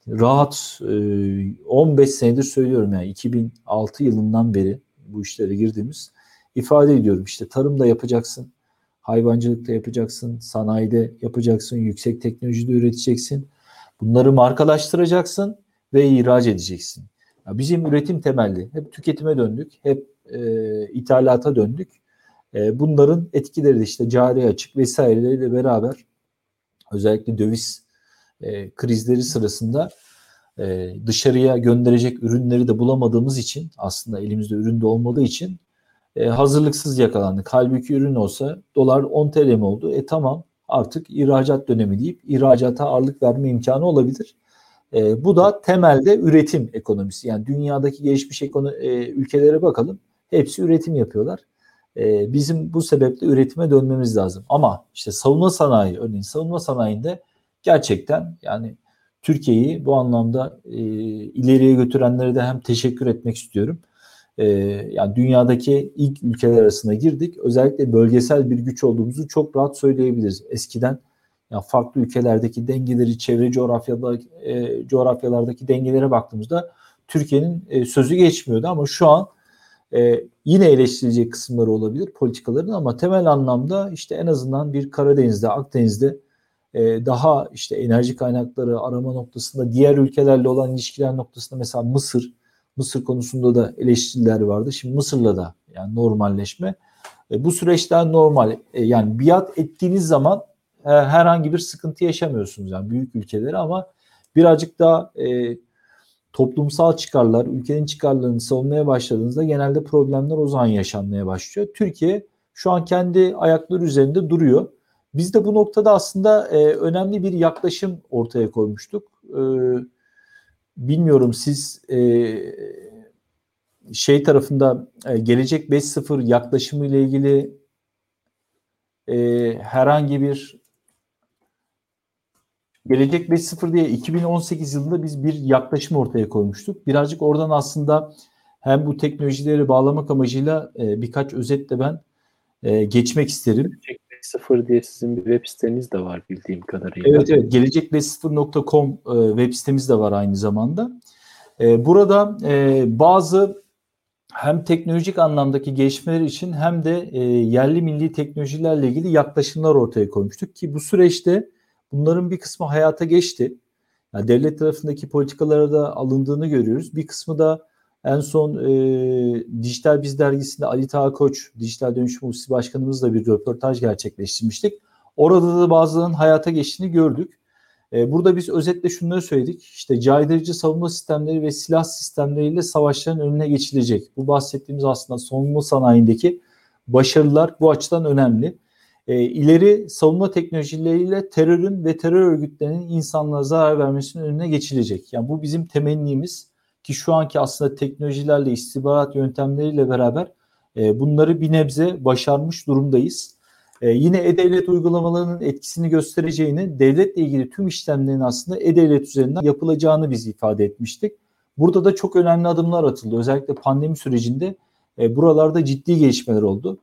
rahat e, 15 senedir söylüyorum yani 2006 yılından beri bu işlere girdiğimiz ifade ediyorum. İşte tarımda yapacaksın, hayvancılıkta yapacaksın, sanayide yapacaksın, yüksek teknolojide üreteceksin. Bunları markalaştıracaksın ve ihraç edeceksin. Ya bizim üretim temelli. Hep tüketime döndük, hep e, ithalata döndük. E, bunların etkileri de işte cari açık vesaireleriyle beraber özellikle döviz e, krizleri sırasında e, dışarıya gönderecek ürünleri de bulamadığımız için aslında elimizde ürün de olmadığı için e, hazırlıksız yakalandık. Halbuki ürün olsa dolar 10 TL mi oldu? E tamam artık ihracat dönemi deyip ihracata ağırlık verme imkanı olabilir. E, bu da temelde üretim ekonomisi. Yani dünyadaki gelişmiş ekonomi, e, ülkelere bakalım. Hepsi üretim yapıyorlar. E, bizim bu sebeple üretime dönmemiz lazım. Ama işte savunma sanayi, örneğin savunma sanayinde gerçekten yani Türkiye'yi bu anlamda e, ileriye götürenlere de hem teşekkür etmek istiyorum e, yani dünyadaki ilk ülkeler arasına girdik. Özellikle bölgesel bir güç olduğumuzu çok rahat söyleyebiliriz. Eskiden yani farklı ülkelerdeki dengeleri, çevre coğrafyada, e, coğrafyalardaki dengelere baktığımızda Türkiye'nin e, sözü geçmiyordu ama şu an e, yine eleştirilecek kısımları olabilir politikaların ama temel anlamda işte en azından bir Karadeniz'de, Akdeniz'de e, daha işte enerji kaynakları arama noktasında diğer ülkelerle olan ilişkiler noktasında mesela Mısır Mısır konusunda da eleştiriler vardı. Şimdi Mısır'la da yani normalleşme. E, bu süreçten normal. E, yani biat ettiğiniz zaman e, herhangi bir sıkıntı yaşamıyorsunuz yani büyük ülkeleri ama birazcık daha e, toplumsal çıkarlar, ülkenin çıkarlarını savunmaya başladığınızda genelde problemler o zaman yaşanmaya başlıyor. Türkiye şu an kendi ayakları üzerinde duruyor. Biz de bu noktada aslında e, önemli bir yaklaşım ortaya koymuştuk. E, bilmiyorum siz e, şey tarafında e, gelecek 5.0 yaklaşımı ile ilgili e, herhangi bir Gelecek 5.0 diye 2018 yılında biz bir yaklaşım ortaya koymuştuk. Birazcık oradan aslında hem bu teknolojileri bağlamak amacıyla e, birkaç özetle ben e, geçmek isterim. Gelecek 5.0 diye sizin bir web siteniz de var bildiğim kadarıyla. Evet evet gelecek5.0.com e, web sitemiz de var aynı zamanda. E, burada e, bazı hem teknolojik anlamdaki gelişmeler için hem de yerli milli teknolojilerle ilgili yaklaşımlar ortaya koymuştuk ki bu süreçte bunların bir kısmı hayata geçti. Yani devlet tarafındaki politikalara da alındığını görüyoruz. Bir kısmı da en son e, Dijital Biz dergisinde Ali Taha Koç, Dijital Dönüşüm Ofisi Başkanımızla bir röportaj gerçekleştirmiştik. Orada da bazılarının hayata geçtiğini gördük. E, burada biz özetle şunları söyledik. İşte caydırıcı savunma sistemleri ve silah sistemleriyle savaşların önüne geçilecek. Bu bahsettiğimiz aslında savunma sanayindeki başarılar bu açıdan önemli. E, ileri savunma teknolojileriyle terörün ve terör örgütlerinin insanlığa zarar vermesinin önüne geçilecek. Yani bu bizim temennimiz ki şu anki aslında teknolojilerle istihbarat yöntemleriyle beraber e, bunları bir nebze başarmış durumdayız. E, yine e-devlet uygulamalarının etkisini göstereceğini, devletle ilgili tüm işlemlerin aslında e-devlet üzerinden yapılacağını biz ifade etmiştik. Burada da çok önemli adımlar atıldı. Özellikle pandemi sürecinde e, buralarda ciddi gelişmeler oldu.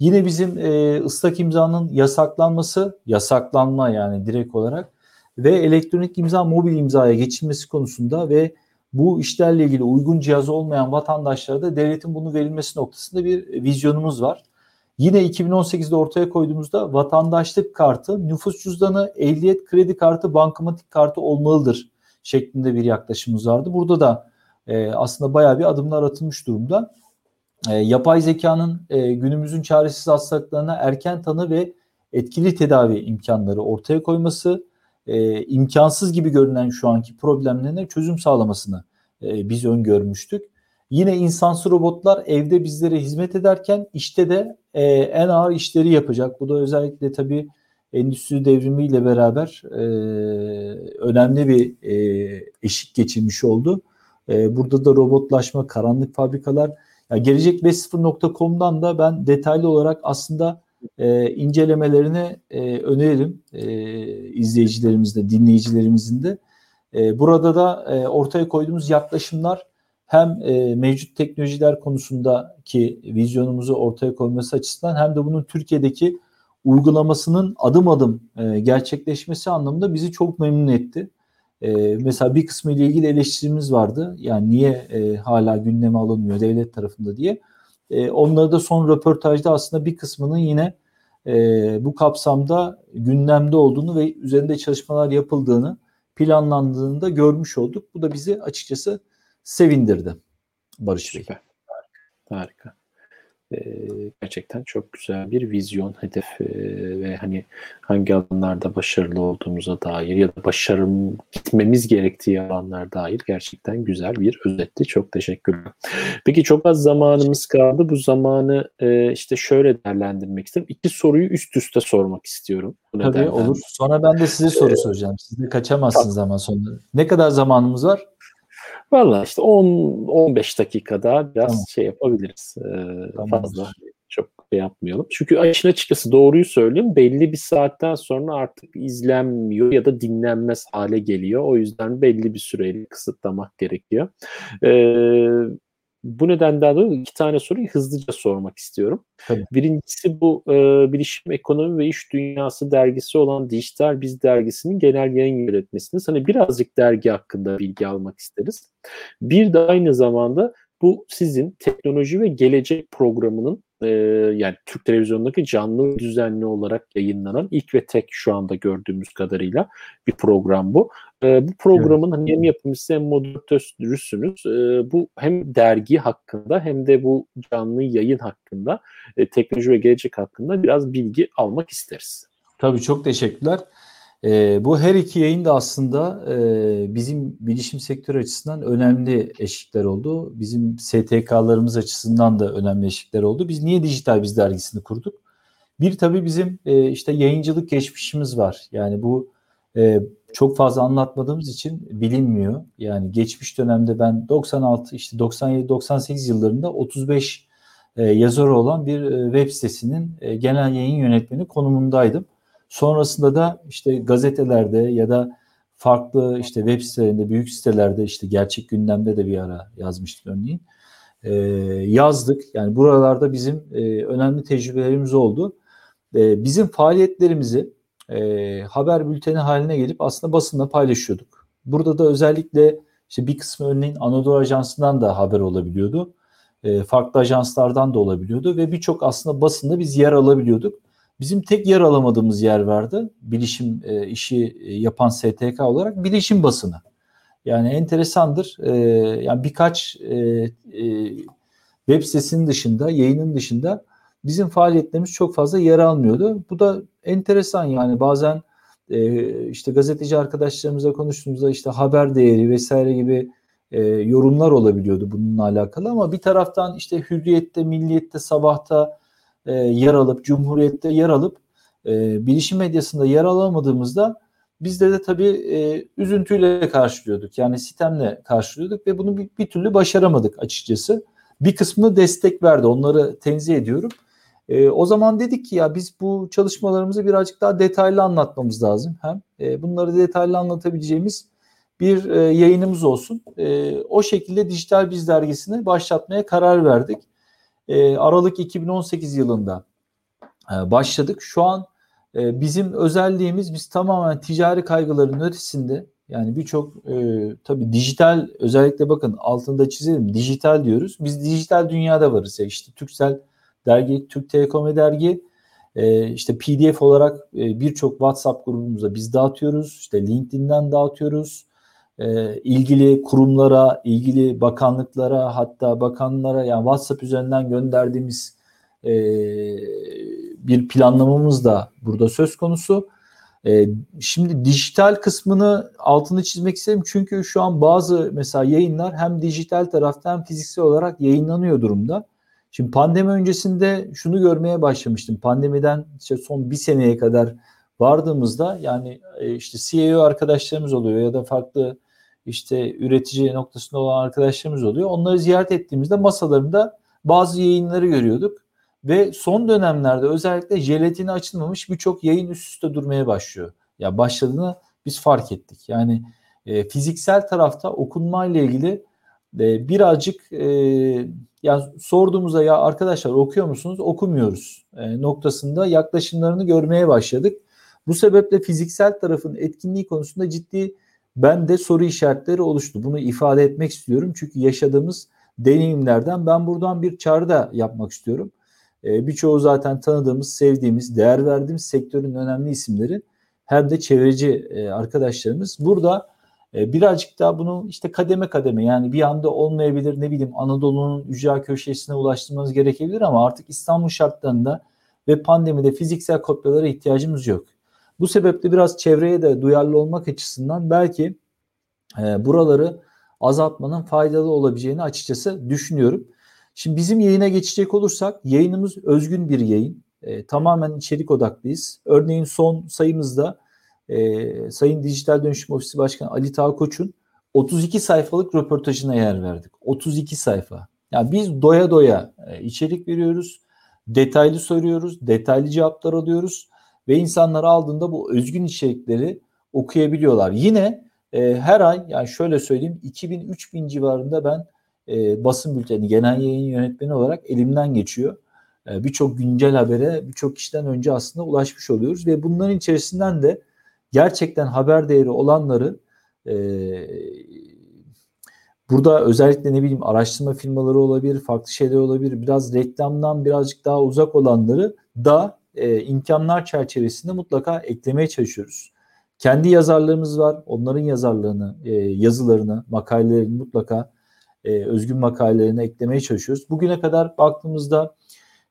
Yine bizim e, ıslak imzanın yasaklanması, yasaklanma yani direkt olarak ve elektronik imza mobil imzaya geçilmesi konusunda ve bu işlerle ilgili uygun cihazı olmayan vatandaşlara da devletin bunu verilmesi noktasında bir vizyonumuz var. Yine 2018'de ortaya koyduğumuzda vatandaşlık kartı, nüfus cüzdanı, ehliyet kredi kartı, bankamatik kartı olmalıdır şeklinde bir yaklaşımımız vardı. Burada da e, aslında bayağı bir adımlar atılmış durumda. E, yapay zekanın e, günümüzün çaresiz hastalıklarına erken tanı ve etkili tedavi imkanları ortaya koyması, e, imkansız gibi görünen şu anki problemlerine çözüm sağlamasını e, biz öngörmüştük. Yine insansı robotlar evde bizlere hizmet ederken işte de e, en ağır işleri yapacak. Bu da özellikle tabii endüstri devrimiyle beraber e, önemli bir e, eşik geçirmiş oldu. E, burada da robotlaşma, karanlık fabrikalar. Ya gelecek 5.0.com'dan da ben detaylı olarak aslında e, incelemelerini e, öneririm e, izleyicilerimizde, dinleyicilerimizin de. E, burada da e, ortaya koyduğumuz yaklaşımlar hem e, mevcut teknolojiler konusundaki vizyonumuzu ortaya koyması açısından hem de bunun Türkiye'deki uygulamasının adım adım e, gerçekleşmesi anlamında bizi çok memnun etti. E, mesela bir kısmı ile ilgili eleştirimiz vardı. Yani niye e, hala gündeme alınmıyor devlet tarafında diye. E, onları da son röportajda aslında bir kısmının yine e, bu kapsamda gündemde olduğunu ve üzerinde çalışmalar yapıldığını planlandığını da görmüş olduk. Bu da bizi açıkçası sevindirdi Barış Bey. Süper. Harika. Ee, gerçekten çok güzel bir vizyon, hedef e, ve hani hangi alanlarda başarılı olduğumuza dair ya da başarım gitmemiz gerektiği alanlar dair gerçekten güzel bir özetti. Çok teşekkürler. Peki çok az zamanımız kaldı. Bu zamanı e, işte şöyle değerlendirmek istedim. İki soruyu üst üste sormak istiyorum. Tabii olur. Sonra ben de size soru soracağım. Siz de kaçamazsınız ama sonra. Ne kadar zamanımız var? Valla işte 10-15 dakikada biraz tamam. şey yapabiliriz. Tamam. Fazla çok şey yapmayalım. Çünkü işin açıkçası doğruyu söyleyeyim belli bir saatten sonra artık izlenmiyor ya da dinlenmez hale geliyor. O yüzden belli bir süreyle kısıtlamak gerekiyor. Ee, bu nedenden dolayı iki tane soruyu hızlıca sormak istiyorum. Tabii. Birincisi bu e, Bilişim Ekonomi ve İş Dünyası dergisi olan Dijital Biz dergisinin genel yayın yönetmesini sana birazcık dergi hakkında bilgi almak isteriz. Bir de aynı zamanda bu sizin teknoloji ve gelecek programının e, yani Türk televizyonundaki canlı düzenli olarak yayınlanan ilk ve tek şu anda gördüğümüz kadarıyla bir program bu. E, bu programın evet. hani hem yapımcısı hem moderatörüsünüz. E, bu hem dergi hakkında hem de bu canlı yayın hakkında e, teknoloji ve gelecek hakkında biraz bilgi almak isteriz. Tabii çok teşekkürler. E, bu her iki yayın da aslında e, bizim bilişim sektörü açısından önemli eşikler oldu. Bizim STK'larımız açısından da önemli eşikler oldu. Biz niye Dijital Biz dergisini kurduk? Bir tabii bizim e, işte yayıncılık geçmişimiz var. Yani bu e, çok fazla anlatmadığımız için bilinmiyor. Yani geçmiş dönemde ben 96 işte 97 98 yıllarında 35 e, yazarı olan bir e, web sitesinin e, genel yayın yönetmeni konumundaydım. Sonrasında da işte gazetelerde ya da farklı işte web sitelerinde, büyük sitelerde işte gerçek gündemde de bir ara yazmıştım örneğin. E, yazdık. Yani buralarda bizim e, önemli tecrübelerimiz oldu. E, bizim faaliyetlerimizi e, haber bülteni haline gelip aslında basında paylaşıyorduk. Burada da özellikle işte bir kısmı örneğin Anadolu Ajansı'ndan da haber olabiliyordu. E, farklı ajanslardan da olabiliyordu ve birçok aslında basında biz yer alabiliyorduk. Bizim tek yer alamadığımız yer vardı. Bilişim e, işi e, yapan STK olarak bilişim basını. Yani enteresandır. E, yani birkaç e, e, web sitesinin dışında, yayının dışında bizim faaliyetlerimiz çok fazla yer almıyordu. Bu da enteresan yani bazen e, işte gazeteci arkadaşlarımızla konuştuğumuzda işte haber değeri vesaire gibi e, yorumlar olabiliyordu bununla alakalı ama bir taraftan işte Hürriyet'te, Milliyet'te, Sabah'ta e, yer alıp, Cumhuriyet'te yer alıp e, bilişim medyasında yer alamadığımızda bizde de tabii e, üzüntüyle karşılıyorduk. Yani sitemle karşılıyorduk ve bunu bir, bir türlü başaramadık açıkçası. Bir kısmı destek verdi. Onları tenzih ediyorum. E, o zaman dedik ki ya biz bu çalışmalarımızı birazcık daha detaylı anlatmamız lazım. Hem e, bunları detaylı anlatabileceğimiz bir e, yayınımız olsun. E, o şekilde Dijital Biz dergisini başlatmaya karar verdik. E, Aralık 2018 yılında e, başladık. Şu an e, bizim özelliğimiz biz tamamen ticari kaygıların ötesinde yani birçok e, tabii dijital özellikle bakın altında çizelim dijital diyoruz. Biz dijital dünyada varız ya işte Türksel dergi, Türk Telekom dergi e, işte PDF olarak e, birçok WhatsApp grubumuza biz dağıtıyoruz. İşte LinkedIn'den dağıtıyoruz. E, ilgili kurumlara, ilgili bakanlıklara hatta bakanlara yani WhatsApp üzerinden gönderdiğimiz e, bir planlamamız da burada söz konusu. E, şimdi dijital kısmını altını çizmek istedim çünkü şu an bazı mesela yayınlar hem dijital tarafta hem fiziksel olarak yayınlanıyor durumda. Şimdi pandemi öncesinde şunu görmeye başlamıştım. Pandemiden işte son bir seneye kadar vardığımızda yani e, işte CEO arkadaşlarımız oluyor ya da farklı işte üretici noktasında olan arkadaşlarımız oluyor. Onları ziyaret ettiğimizde masalarında bazı yayınları görüyorduk. Ve son dönemlerde özellikle jelatini açılmamış birçok yayın üst üste durmaya başlıyor. Ya başladığını biz fark ettik. Yani e, fiziksel tarafta okunma ile ilgili e, birazcık e, ya sorduğumuzda ya arkadaşlar okuyor musunuz? Okumuyoruz e, noktasında yaklaşımlarını görmeye başladık. Bu sebeple fiziksel tarafın etkinliği konusunda ciddi ben de soru işaretleri oluştu. Bunu ifade etmek istiyorum. Çünkü yaşadığımız deneyimlerden ben buradan bir çağrı da yapmak istiyorum. E, birçoğu zaten tanıdığımız, sevdiğimiz, değer verdiğimiz sektörün önemli isimleri hem de çevreci e, arkadaşlarımız. Burada birazcık daha bunu işte kademe kademe yani bir anda olmayabilir ne bileyim Anadolu'nun ücra köşesine ulaştırmanız gerekebilir ama artık İstanbul şartlarında ve pandemide fiziksel kopyalara ihtiyacımız yok. Bu sebeple biraz çevreye de duyarlı olmak açısından belki e, buraları azaltmanın faydalı olabileceğini açıkçası düşünüyorum. Şimdi bizim yayına geçecek olursak yayınımız özgün bir yayın. E, tamamen içerik odaklıyız. Örneğin son sayımızda e, Sayın Dijital Dönüşüm Ofisi Başkanı Ali Tağ Koç'un 32 sayfalık röportajına yer verdik. 32 sayfa. Yani biz doya doya e, içerik veriyoruz. Detaylı soruyoruz. Detaylı cevaplar alıyoruz. Ve insanlar aldığında bu özgün içerikleri okuyabiliyorlar. Yine e, her ay yani şöyle söyleyeyim 2000-3000 civarında ben e, basın bülteni genel yayın yönetmeni olarak elimden geçiyor. E, birçok güncel habere birçok kişiden önce aslında ulaşmış oluyoruz ve bunların içerisinden de gerçekten haber değeri olanları e, burada özellikle ne bileyim araştırma firmaları olabilir, farklı şeyler olabilir. Biraz reklamdan birazcık daha uzak olanları da e, imkanlar çerçevesinde mutlaka eklemeye çalışıyoruz. Kendi yazarlarımız var. Onların yazarlarını, e, yazılarını, makalelerini mutlaka e, özgün makalelerine eklemeye çalışıyoruz. Bugüne kadar baktığımızda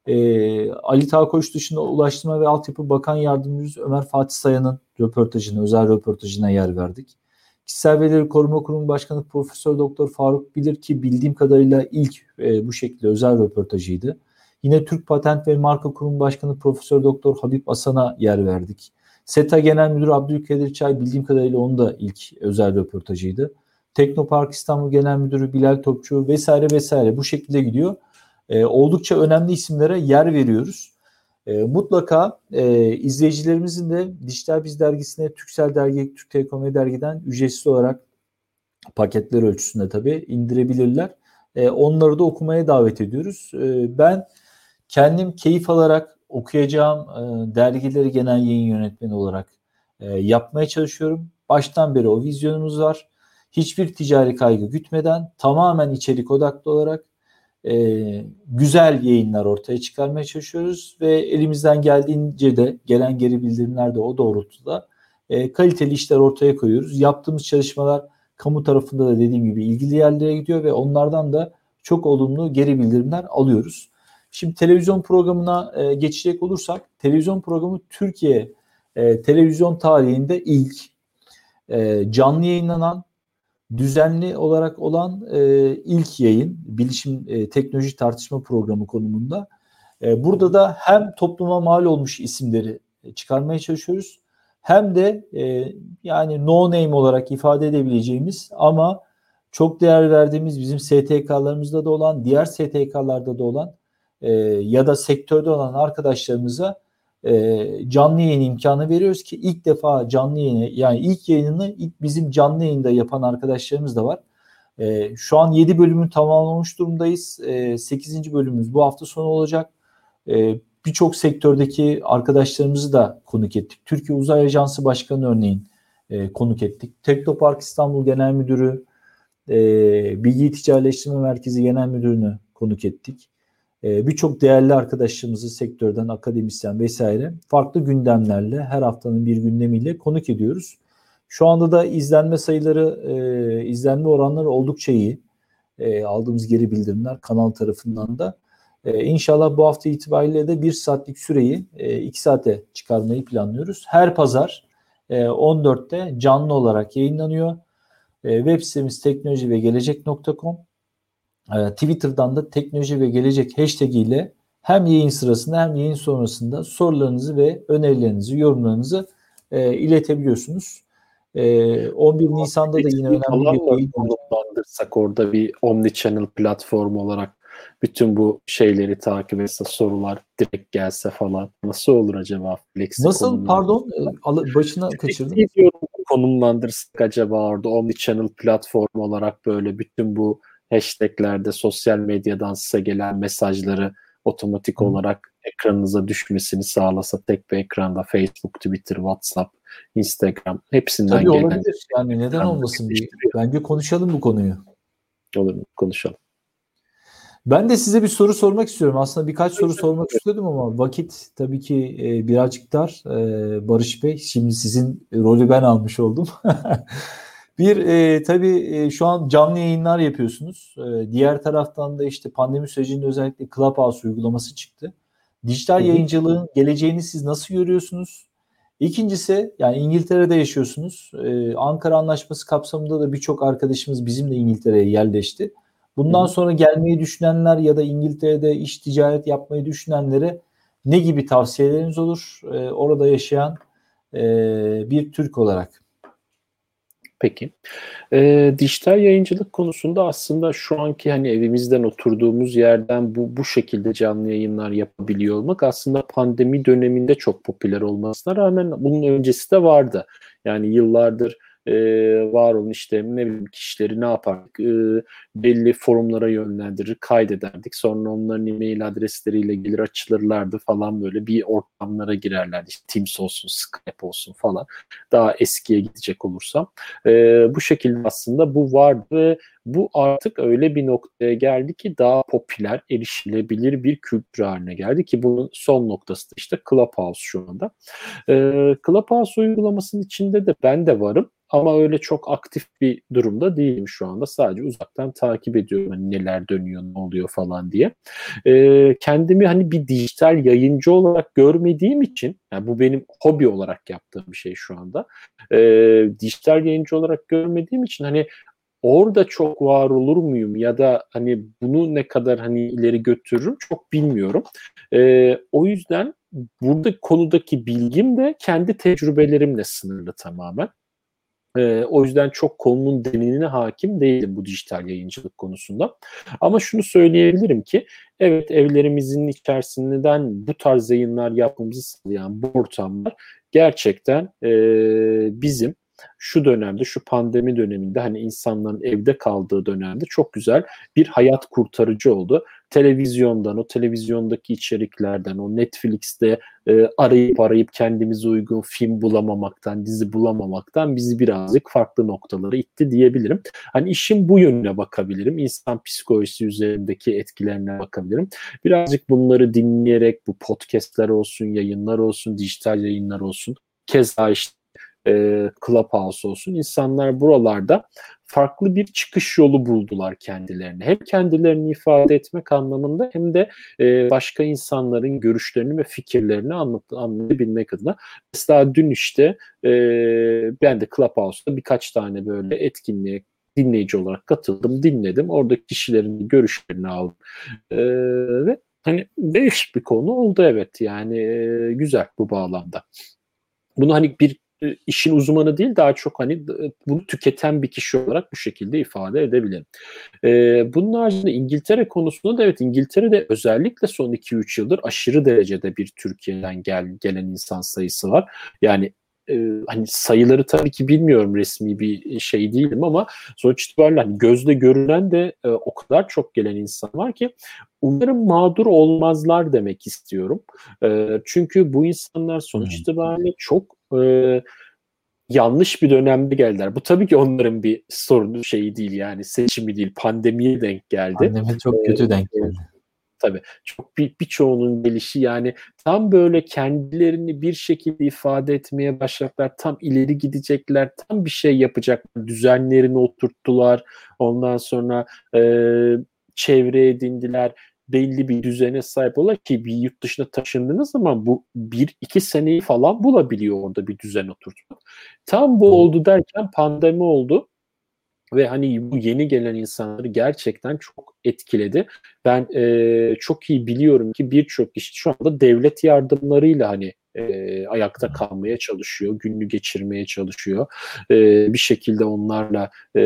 e, Ali Talkoç dışında Ulaştırma ve Altyapı Bakan Yardımcısı Ömer Fatih Sayan'ın röportajına, özel röportajına yer verdik. Kişisel Verileri Koruma Kurumu Başkanı Profesör Doktor Faruk Bilir ki bildiğim kadarıyla ilk e, bu şekilde özel röportajıydı. Yine Türk Patent ve Marka Kurumu Başkanı Profesör Doktor Habib Asan'a yer verdik. SETA Genel Müdürü Abdülkadir Çay bildiğim kadarıyla onun da ilk özel röportajıydı. Teknopark İstanbul Genel Müdürü Bilal Topçu vesaire vesaire bu şekilde gidiyor. E, oldukça önemli isimlere yer veriyoruz. E, mutlaka e, izleyicilerimizin de Dijital Biz dergisine Türksel Dergi, Türk Telekom Dergi'den ücretsiz olarak paketler ölçüsünde tabii indirebilirler. E, onları da okumaya davet ediyoruz. E, ben kendim keyif alarak okuyacağım e, dergileri genel yayın yönetmeni olarak e, yapmaya çalışıyorum. Baştan beri o vizyonumuz var hiçbir ticari kaygı gütmeden tamamen içerik odaklı olarak e, güzel yayınlar ortaya çıkarmaya çalışıyoruz ve elimizden geldiğince de gelen geri bildirimler de o doğrultuda e, kaliteli işler ortaya koyuyoruz. Yaptığımız çalışmalar kamu tarafında da dediğim gibi ilgili yerlere gidiyor ve onlardan da çok olumlu geri bildirimler alıyoruz. Şimdi televizyon programına e, geçecek olursak televizyon programı Türkiye e, televizyon tarihinde ilk e, canlı yayınlanan düzenli olarak olan e, ilk yayın bilişim e, teknoloji tartışma programı konumunda. E, burada da hem topluma mal olmuş isimleri çıkarmaya çalışıyoruz hem de e, yani no name olarak ifade edebileceğimiz ama çok değer verdiğimiz bizim STK'larımızda da olan, diğer STK'larda da olan e, ya da sektörde olan arkadaşlarımıza e, canlı yayın imkanı veriyoruz ki ilk defa canlı yayını yani ilk yayınını ilk bizim canlı yayında yapan arkadaşlarımız da var. E, şu an 7 bölümün tamamlamış durumdayız. E, 8. bölümümüz bu hafta sonu olacak. E, Birçok sektördeki arkadaşlarımızı da konuk ettik. Türkiye Uzay Ajansı Başkanı örneğin e, konuk ettik. Teknopark İstanbul Genel Müdürü, e, Bilgi Ticaretleştirme Merkezi Genel Müdürünü konuk ettik. E, Birçok değerli arkadaşlarımızı sektörden, akademisyen vesaire farklı gündemlerle her haftanın bir gündemiyle konuk ediyoruz. Şu anda da izlenme sayıları, e, izlenme oranları oldukça iyi. E, aldığımız geri bildirimler kanal tarafından da. E, inşallah bu hafta itibariyle de bir saatlik süreyi e, iki saate çıkarmayı planlıyoruz. Her pazar e, 14'te canlı olarak yayınlanıyor. E, web sitemiz teknoloji ve gelecek.com. E, Twitter'dan da teknoloji ve gelecek hashtag ile hem yayın sırasında hem yayın sonrasında sorularınızı ve önerilerinizi, yorumlarınızı e, iletebiliyorsunuz. E, 11 Nisan'da da yine önemli bir yayın olacak. orada bir omni-channel platformu olarak bütün bu şeyleri takip etse sorular direkt gelse falan nasıl olur acaba Flexi Nasıl pardon başına kaçırdım. Konumlandırsak acaba orada omnichannel platform olarak böyle bütün bu hashtaglerde sosyal medyadan size gelen mesajları otomatik olarak ekranınıza düşmesini sağlasa tek bir ekranda Facebook, Twitter, WhatsApp, Instagram hepsinden Tabii gelen olabilir. Yani neden olmasın bir bence konuşalım bu konuyu. Olur mu? Konuşalım. Ben de size bir soru sormak istiyorum. Aslında birkaç soru sormak istiyordum ama vakit tabii ki e, birazcık dar. E, Barış Bey, şimdi sizin rolü ben almış oldum. (laughs) bir e, tabii e, şu an canlı yayınlar yapıyorsunuz. E, diğer taraftan da işte pandemi sürecinde özellikle Clubhouse uygulaması çıktı. Dijital yayıncılığın geleceğini siz nasıl görüyorsunuz? İkincisi yani İngiltere'de yaşıyorsunuz. Ee, Ankara Anlaşması kapsamında da birçok arkadaşımız bizim de İngiltere'ye yerleşti. Bundan sonra gelmeyi düşünenler ya da İngiltere'de iş ticaret yapmayı düşünenlere ne gibi tavsiyeleriniz olur e, orada yaşayan e, bir Türk olarak? Peki. E, dijital yayıncılık konusunda aslında şu anki hani evimizden oturduğumuz yerden bu bu şekilde canlı yayınlar yapabiliyor olmak aslında pandemi döneminde çok popüler olmasına rağmen bunun öncesi de vardı. Yani yıllardır e, var olan işte ne bileyim kişileri ne yapardık? E, belli forumlara yönlendirir, kaydederdik. Sonra onların e-mail adresleriyle gelir açılırlardı falan böyle bir ortamlara girerlerdi. İşte Teams olsun, Skype olsun falan. Daha eskiye gidecek olursam. E, bu şekilde aslında bu vardı bu artık öyle bir noktaya geldi ki daha popüler, erişilebilir bir kültür haline geldi ki bunun son noktası da işte Clubhouse şu anda. E, Clubhouse uygulamasının içinde de ben de varım ama öyle çok aktif bir durumda değilim şu anda. Sadece uzaktan takip ediyorum hani neler dönüyor, ne oluyor falan diye. E, kendimi hani bir dijital yayıncı olarak görmediğim için, yani bu benim hobi olarak yaptığım bir şey şu anda. E, dijital yayıncı olarak görmediğim için hani orada çok var olur muyum ya da hani bunu ne kadar hani ileri götürürüm çok bilmiyorum. E, o yüzden burada konudaki bilgim de kendi tecrübelerimle sınırlı tamamen. E, o yüzden çok konunun derinine hakim değilim bu dijital yayıncılık konusunda. Ama şunu söyleyebilirim ki evet evlerimizin içerisinden bu tarz yayınlar yapmamızı sağlayan bu ortamlar gerçekten e, bizim şu dönemde, şu pandemi döneminde hani insanların evde kaldığı dönemde çok güzel bir hayat kurtarıcı oldu. Televizyondan, o televizyondaki içeriklerden, o Netflix'te e, arayıp arayıp kendimize uygun film bulamamaktan, dizi bulamamaktan bizi birazcık farklı noktalara itti diyebilirim. Hani işin bu yönüne bakabilirim. İnsan psikolojisi üzerindeki etkilerine bakabilirim. Birazcık bunları dinleyerek bu podcastler olsun, yayınlar olsun, dijital yayınlar olsun. Keza işte e, Clubhouse olsun insanlar buralarda farklı bir çıkış yolu buldular kendilerine. Hem kendilerini ifade etmek anlamında hem de e, başka insanların görüşlerini ve fikirlerini anlat, anlayabilmek adına. Mesela dün işte e, ben de Clubhouse'da birkaç tane böyle etkinliğe dinleyici olarak katıldım, dinledim. Oradaki kişilerin görüşlerini aldım. E, ve hani değişik bir konu oldu evet yani e, güzel bu bağlamda. Bunu hani bir işin uzmanı değil daha çok hani e, bunu tüketen bir kişi olarak bu şekilde ifade edebilirim. Ee, bunun haricinde İngiltere konusunda da evet İngiltere'de özellikle son 2-3 yıldır aşırı derecede bir Türkiye'den gel, gelen insan sayısı var. Yani e, hani sayıları tabii ki bilmiyorum resmi bir şey değilim ama sonuç itibariyle hani gözle görülen de e, o kadar çok gelen insan var ki umarım mağdur olmazlar demek istiyorum. E, çünkü bu insanlar sonuç itibariyle çok e, yanlış bir dönemde geldiler. Bu tabii ki onların bir sorunu şeyi değil yani seçimi değil pandemiye denk geldi. Pandemi çok kötü denk geldi tabii. Çok bir birçoğunun gelişi yani tam böyle kendilerini bir şekilde ifade etmeye başladılar. Tam ileri gidecekler. Tam bir şey yapacaklar. Düzenlerini oturttular. Ondan sonra e, çevre edindiler belli bir düzene sahip olan ki bir yurt dışına taşındığınız zaman bu bir iki seneyi falan bulabiliyor orada bir düzen oturtmak. Tam bu oldu derken pandemi oldu ve hani bu yeni gelen insanları gerçekten çok etkiledi. Ben e, çok iyi biliyorum ki birçok kişi şu anda devlet yardımlarıyla hani e, ayakta kalmaya çalışıyor, günlü geçirmeye çalışıyor. E, bir şekilde onlarla e,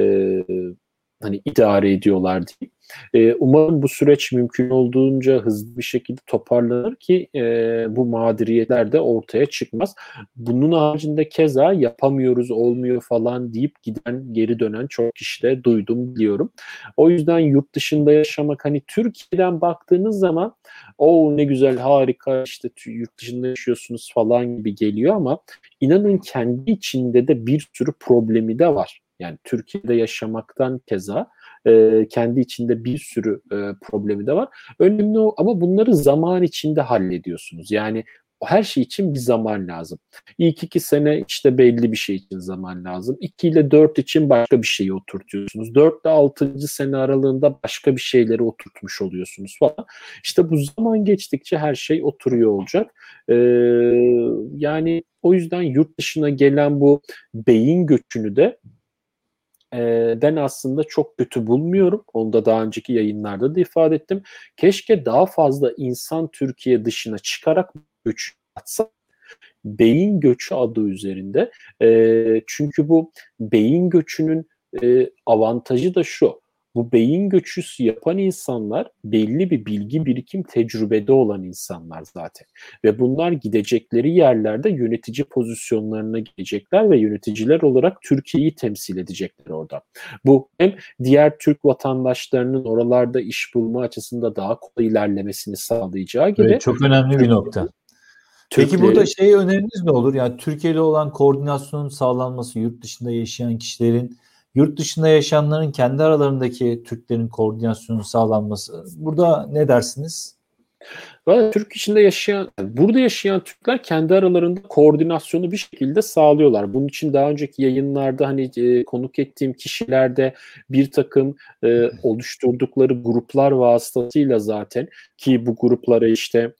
hani idare ediyorlar diye. E, umarım bu süreç mümkün olduğunca hızlı bir şekilde toparlanır ki e, bu mağduriyetler de ortaya çıkmaz. Bunun haricinde keza yapamıyoruz, olmuyor falan deyip giden, geri dönen çok kişi de duydum, biliyorum. O yüzden yurt dışında yaşamak hani Türkiye'den baktığınız zaman o ne güzel, harika işte yurt dışında yaşıyorsunuz falan gibi geliyor ama inanın kendi içinde de bir sürü problemi de var. Yani Türkiye'de yaşamaktan keza e, kendi içinde bir sürü e, problemi de var. Önemli o ama bunları zaman içinde hallediyorsunuz. Yani her şey için bir zaman lazım. İlk iki sene işte belli bir şey için zaman lazım. İki ile dört için başka bir şeyi oturtuyorsunuz. Dört ile altıncı sene aralığında başka bir şeyleri oturtmuş oluyorsunuz falan. İşte bu zaman geçtikçe her şey oturuyor olacak. Ee, yani o yüzden yurt dışına gelen bu beyin göçünü de ben aslında çok kötü bulmuyorum. Onu da daha önceki yayınlarda da ifade ettim. Keşke daha fazla insan Türkiye dışına çıkarak göç atsa beyin göçü adı üzerinde. çünkü bu beyin göçünün avantajı da şu bu beyin göçüsü yapan insanlar belli bir bilgi birikim tecrübede olan insanlar zaten. Ve bunlar gidecekleri yerlerde yönetici pozisyonlarına gelecekler ve yöneticiler olarak Türkiye'yi temsil edecekler orada. Bu hem diğer Türk vatandaşlarının oralarda iş bulma açısında daha kolay ilerlemesini sağlayacağı gibi. Evet, çok önemli bir nokta. Peki Türkleri... burada şey öneriniz ne olur? Yani Türkiye ile olan koordinasyonun sağlanması, yurt dışında yaşayan kişilerin yurt dışında yaşayanların kendi aralarındaki Türklerin koordinasyonu sağlanması. Burada ne dersiniz? Ve Türk içinde yaşayan, burada yaşayan Türkler kendi aralarında koordinasyonu bir şekilde sağlıyorlar. Bunun için daha önceki yayınlarda hani e, konuk ettiğim kişilerde bir takım e, oluşturdukları gruplar vasıtasıyla zaten ki bu gruplara işte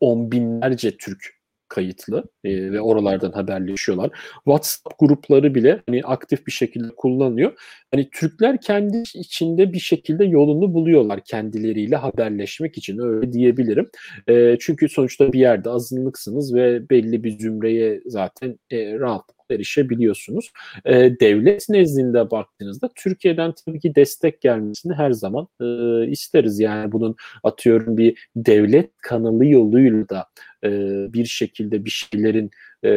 on binlerce Türk kayıtlı e, ve oralardan haberleşiyorlar. WhatsApp grupları bile hani aktif bir şekilde kullanıyor. Hani Türkler kendi içinde bir şekilde yolunu buluyorlar kendileriyle haberleşmek için öyle diyebilirim. E, çünkü sonuçta bir yerde azınlıksınız ve belli bir zümreye zaten e, rahat erişebiliyorsunuz. E, devlet nezdinde baktığınızda Türkiye'den tabii ki destek gelmesini her zaman e, isteriz. Yani bunun atıyorum bir devlet kanalı yoluyla da e, bir şekilde bir şeylerin e,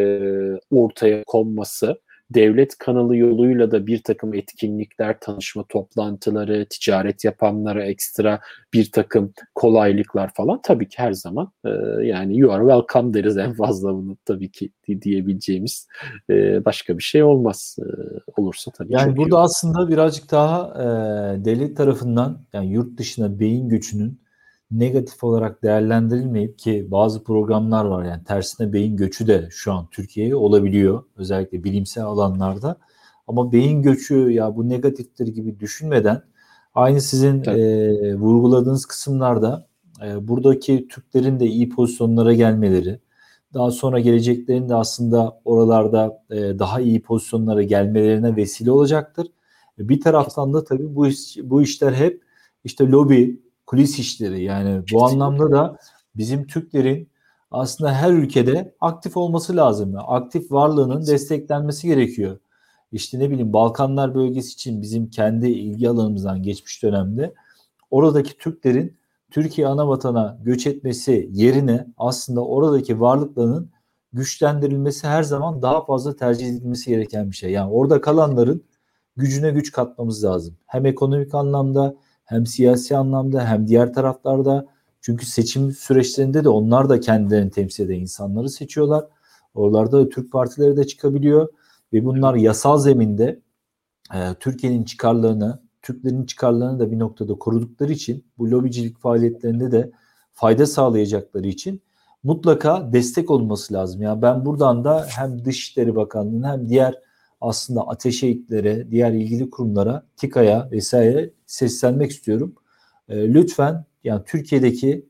ortaya konması devlet kanalı yoluyla da bir takım etkinlikler, tanışma toplantıları, ticaret yapanlara ekstra bir takım kolaylıklar falan tabii ki her zaman e, yani you are welcome deriz en fazla bunu tabii ki diyebileceğimiz e, başka bir şey olmaz e, olursa tabii. Yani burada iyi. aslında birazcık daha e, devlet tarafından yani yurt dışına beyin göçünün negatif olarak değerlendirilmeyip ki bazı programlar var yani tersine beyin göçü de şu an Türkiye'ye olabiliyor özellikle bilimsel alanlarda ama beyin göçü ya bu negatiftir gibi düşünmeden aynı sizin e, vurguladığınız kısımlarda e, buradaki Türklerin de iyi pozisyonlara gelmeleri daha sonra geleceklerin de aslında oralarda e, daha iyi pozisyonlara gelmelerine vesile olacaktır. Bir taraftan da tabii bu iş, bu işler hep işte lobi, kulis işleri yani bu anlamda da bizim Türklerin aslında her ülkede aktif olması lazım. Aktif varlığının desteklenmesi gerekiyor. İşte ne bileyim Balkanlar bölgesi için bizim kendi ilgi alanımızdan geçmiş dönemde oradaki Türklerin Türkiye ana vatana göç etmesi yerine aslında oradaki varlıklarının güçlendirilmesi her zaman daha fazla tercih edilmesi gereken bir şey. Yani orada kalanların gücüne güç katmamız lazım. Hem ekonomik anlamda hem siyasi anlamda hem diğer taraflarda çünkü seçim süreçlerinde de onlar da kendilerini temsil eden insanları seçiyorlar. Oralarda da Türk partileri de çıkabiliyor ve bunlar yasal zeminde e, Türkiye'nin çıkarlarını, Türklerin çıkarlarını da bir noktada korudukları için bu lobicilik faaliyetlerinde de fayda sağlayacakları için mutlaka destek olması lazım. Yani ben buradan da hem Dışişleri Bakanlığı'nın hem diğer aslında ateşeyitlere, diğer ilgili kurumlara, TİKA'ya vesaire seslenmek istiyorum. E, lütfen yani Türkiye'deki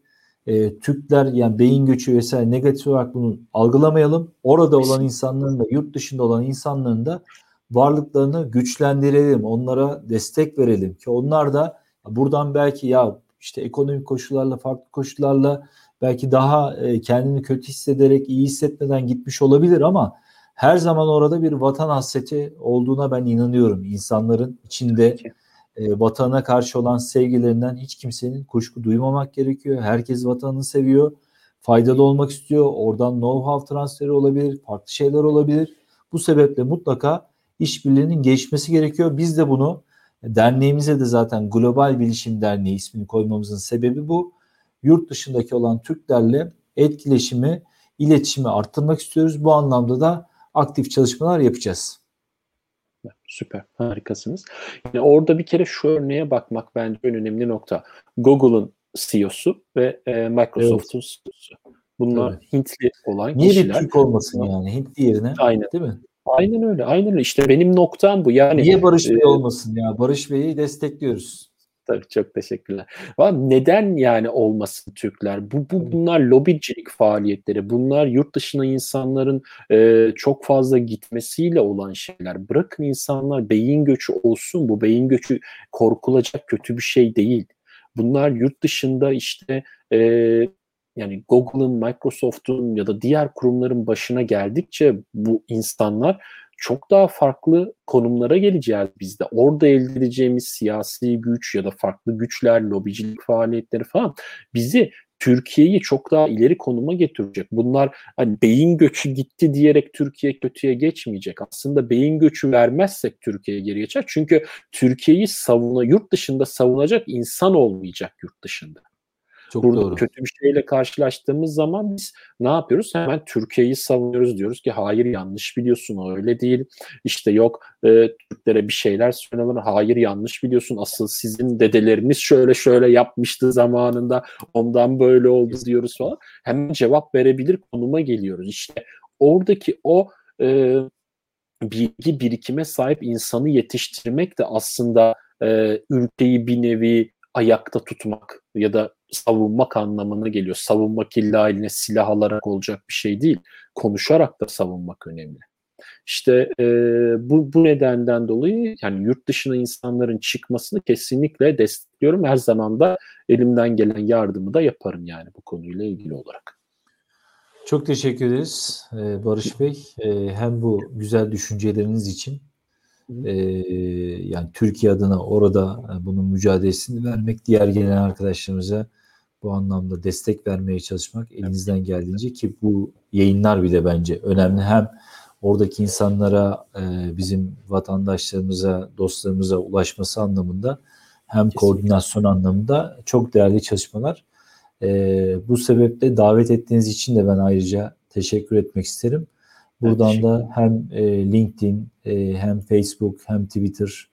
e, Türkler yani beyin göçü vesaire negatif olarak bunu algılamayalım. Orada olan insanların da yurt dışında olan insanların da varlıklarını güçlendirelim. Onlara destek verelim ki onlar da buradan belki ya işte ekonomik koşullarla farklı koşullarla belki daha e, kendini kötü hissederek iyi hissetmeden gitmiş olabilir ama her zaman orada bir vatan hasreti olduğuna ben inanıyorum. İnsanların içinde e, vatana karşı olan sevgilerinden hiç kimsenin kuşku duymamak gerekiyor. Herkes vatanını seviyor. Faydalı olmak istiyor. Oradan know-how transferi olabilir. Farklı şeyler olabilir. Bu sebeple mutlaka işbirliğinin geçmesi gerekiyor. Biz de bunu derneğimize de zaten Global Bilişim Derneği ismini koymamızın sebebi bu. Yurt dışındaki olan Türklerle etkileşimi, iletişimi arttırmak istiyoruz. Bu anlamda da aktif çalışmalar yapacağız. Süper, harikasınız. Yani orada bir kere şu örneğe bakmak bence en önemli nokta. Google'ın CEO'su ve e, Microsoft'un evet. CEO'su. Bunlar evet. Hintli olan Niye kişiler. Niye Türk olmasın yani Hintli yerine? Aynen. Değil mi? Aynen öyle. Aynen öyle. İşte benim noktam bu. Yani Niye Barış Bey e, olmasın ya? Barış Bey'i destekliyoruz. Tabii çok teşekkürler. Neden yani olmasın Türkler? Bu, bu bunlar lobicilik faaliyetleri. Bunlar yurt dışına insanların e, çok fazla gitmesiyle olan şeyler. Bırakın insanlar beyin göçü olsun. Bu beyin göçü korkulacak kötü bir şey değil. Bunlar yurt dışında işte e, yani Google'ın, Microsoft'un ya da diğer kurumların başına geldikçe bu insanlar çok daha farklı konumlara geleceğiz biz de. Orada elde edeceğimiz siyasi güç ya da farklı güçler, lobicilik faaliyetleri falan bizi Türkiye'yi çok daha ileri konuma getirecek. Bunlar hani beyin göçü gitti diyerek Türkiye kötüye geçmeyecek. Aslında beyin göçü vermezsek Türkiye geri geçer. Çünkü Türkiye'yi savuna yurt dışında savunacak insan olmayacak yurt dışında. Çok Burada doğru. kötü bir şeyle karşılaştığımız zaman biz ne yapıyoruz? Hemen Türkiye'yi savunuyoruz diyoruz ki hayır yanlış biliyorsun öyle değil. İşte yok e, Türklere bir şeyler söylüyorlar. Hayır yanlış biliyorsun. Asıl sizin dedeleriniz şöyle şöyle yapmıştı zamanında. Ondan böyle oldu diyoruz falan. Hemen cevap verebilir konuma geliyoruz. İşte oradaki o e, bilgi birikime sahip insanı yetiştirmek de aslında e, ülkeyi bir nevi ayakta tutmak ya da savunmak anlamına geliyor. Savunmak illa eline silah alarak olacak bir şey değil. Konuşarak da savunmak önemli. İşte e, bu, bu nedenden dolayı yani yurt dışına insanların çıkmasını kesinlikle destekliyorum. Her zaman da elimden gelen yardımı da yaparım yani bu konuyla ilgili olarak. Çok teşekkür ederiz Barış Bey. Hem bu güzel düşünceleriniz için e, yani Türkiye adına orada bunun mücadelesini vermek, diğer gelen arkadaşlarımıza bu anlamda destek vermeye çalışmak elinizden geldiğince ki bu yayınlar bile bence önemli. Hem oradaki insanlara, e, bizim vatandaşlarımıza, dostlarımıza ulaşması anlamında hem Kesinlikle. koordinasyon anlamında çok değerli çalışmalar. E, bu sebeple davet ettiğiniz için de ben ayrıca teşekkür etmek isterim. Buradan da hem e, LinkedIn, hem Facebook, hem Twitter,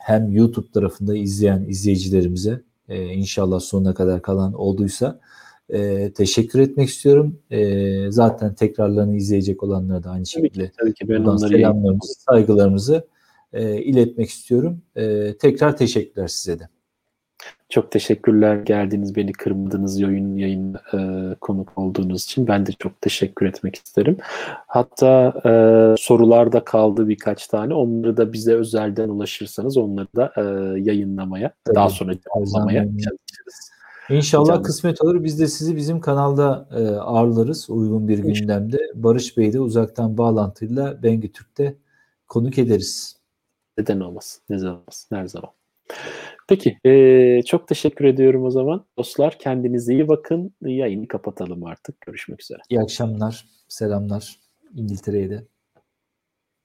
hem YouTube tarafında izleyen izleyicilerimize e, inşallah sonuna kadar kalan olduysa e, teşekkür etmek istiyorum. E, zaten tekrarlarını izleyecek olanlara da aynı şekilde tabii ki, tabii ki ben onları selamlarımızı, saygılarımızı e, iletmek istiyorum. E, tekrar teşekkürler size de. Çok teşekkürler geldiğiniz, beni kırmadınız, yayın yayın e, konuk olduğunuz için. Ben de çok teşekkür etmek isterim. Hatta e, sorularda kaldı birkaç tane. Onları da bize özelden ulaşırsanız onları da e, yayınlamaya, Tabii, daha sonra cevaplamaya çalışırız. İnşallah kısmet olur. Biz de sizi bizim kanalda e, ağırlarız uygun bir gündemde. Barış Bey de uzaktan bağlantıyla Bengi Türk'te konuk ederiz. Neden olmaz? Ne zaman? Her zaman. Peki. E, çok teşekkür ediyorum o zaman. Dostlar kendinize iyi bakın. Yayını kapatalım artık. Görüşmek üzere. İyi akşamlar. Selamlar. İngiltere'ye de.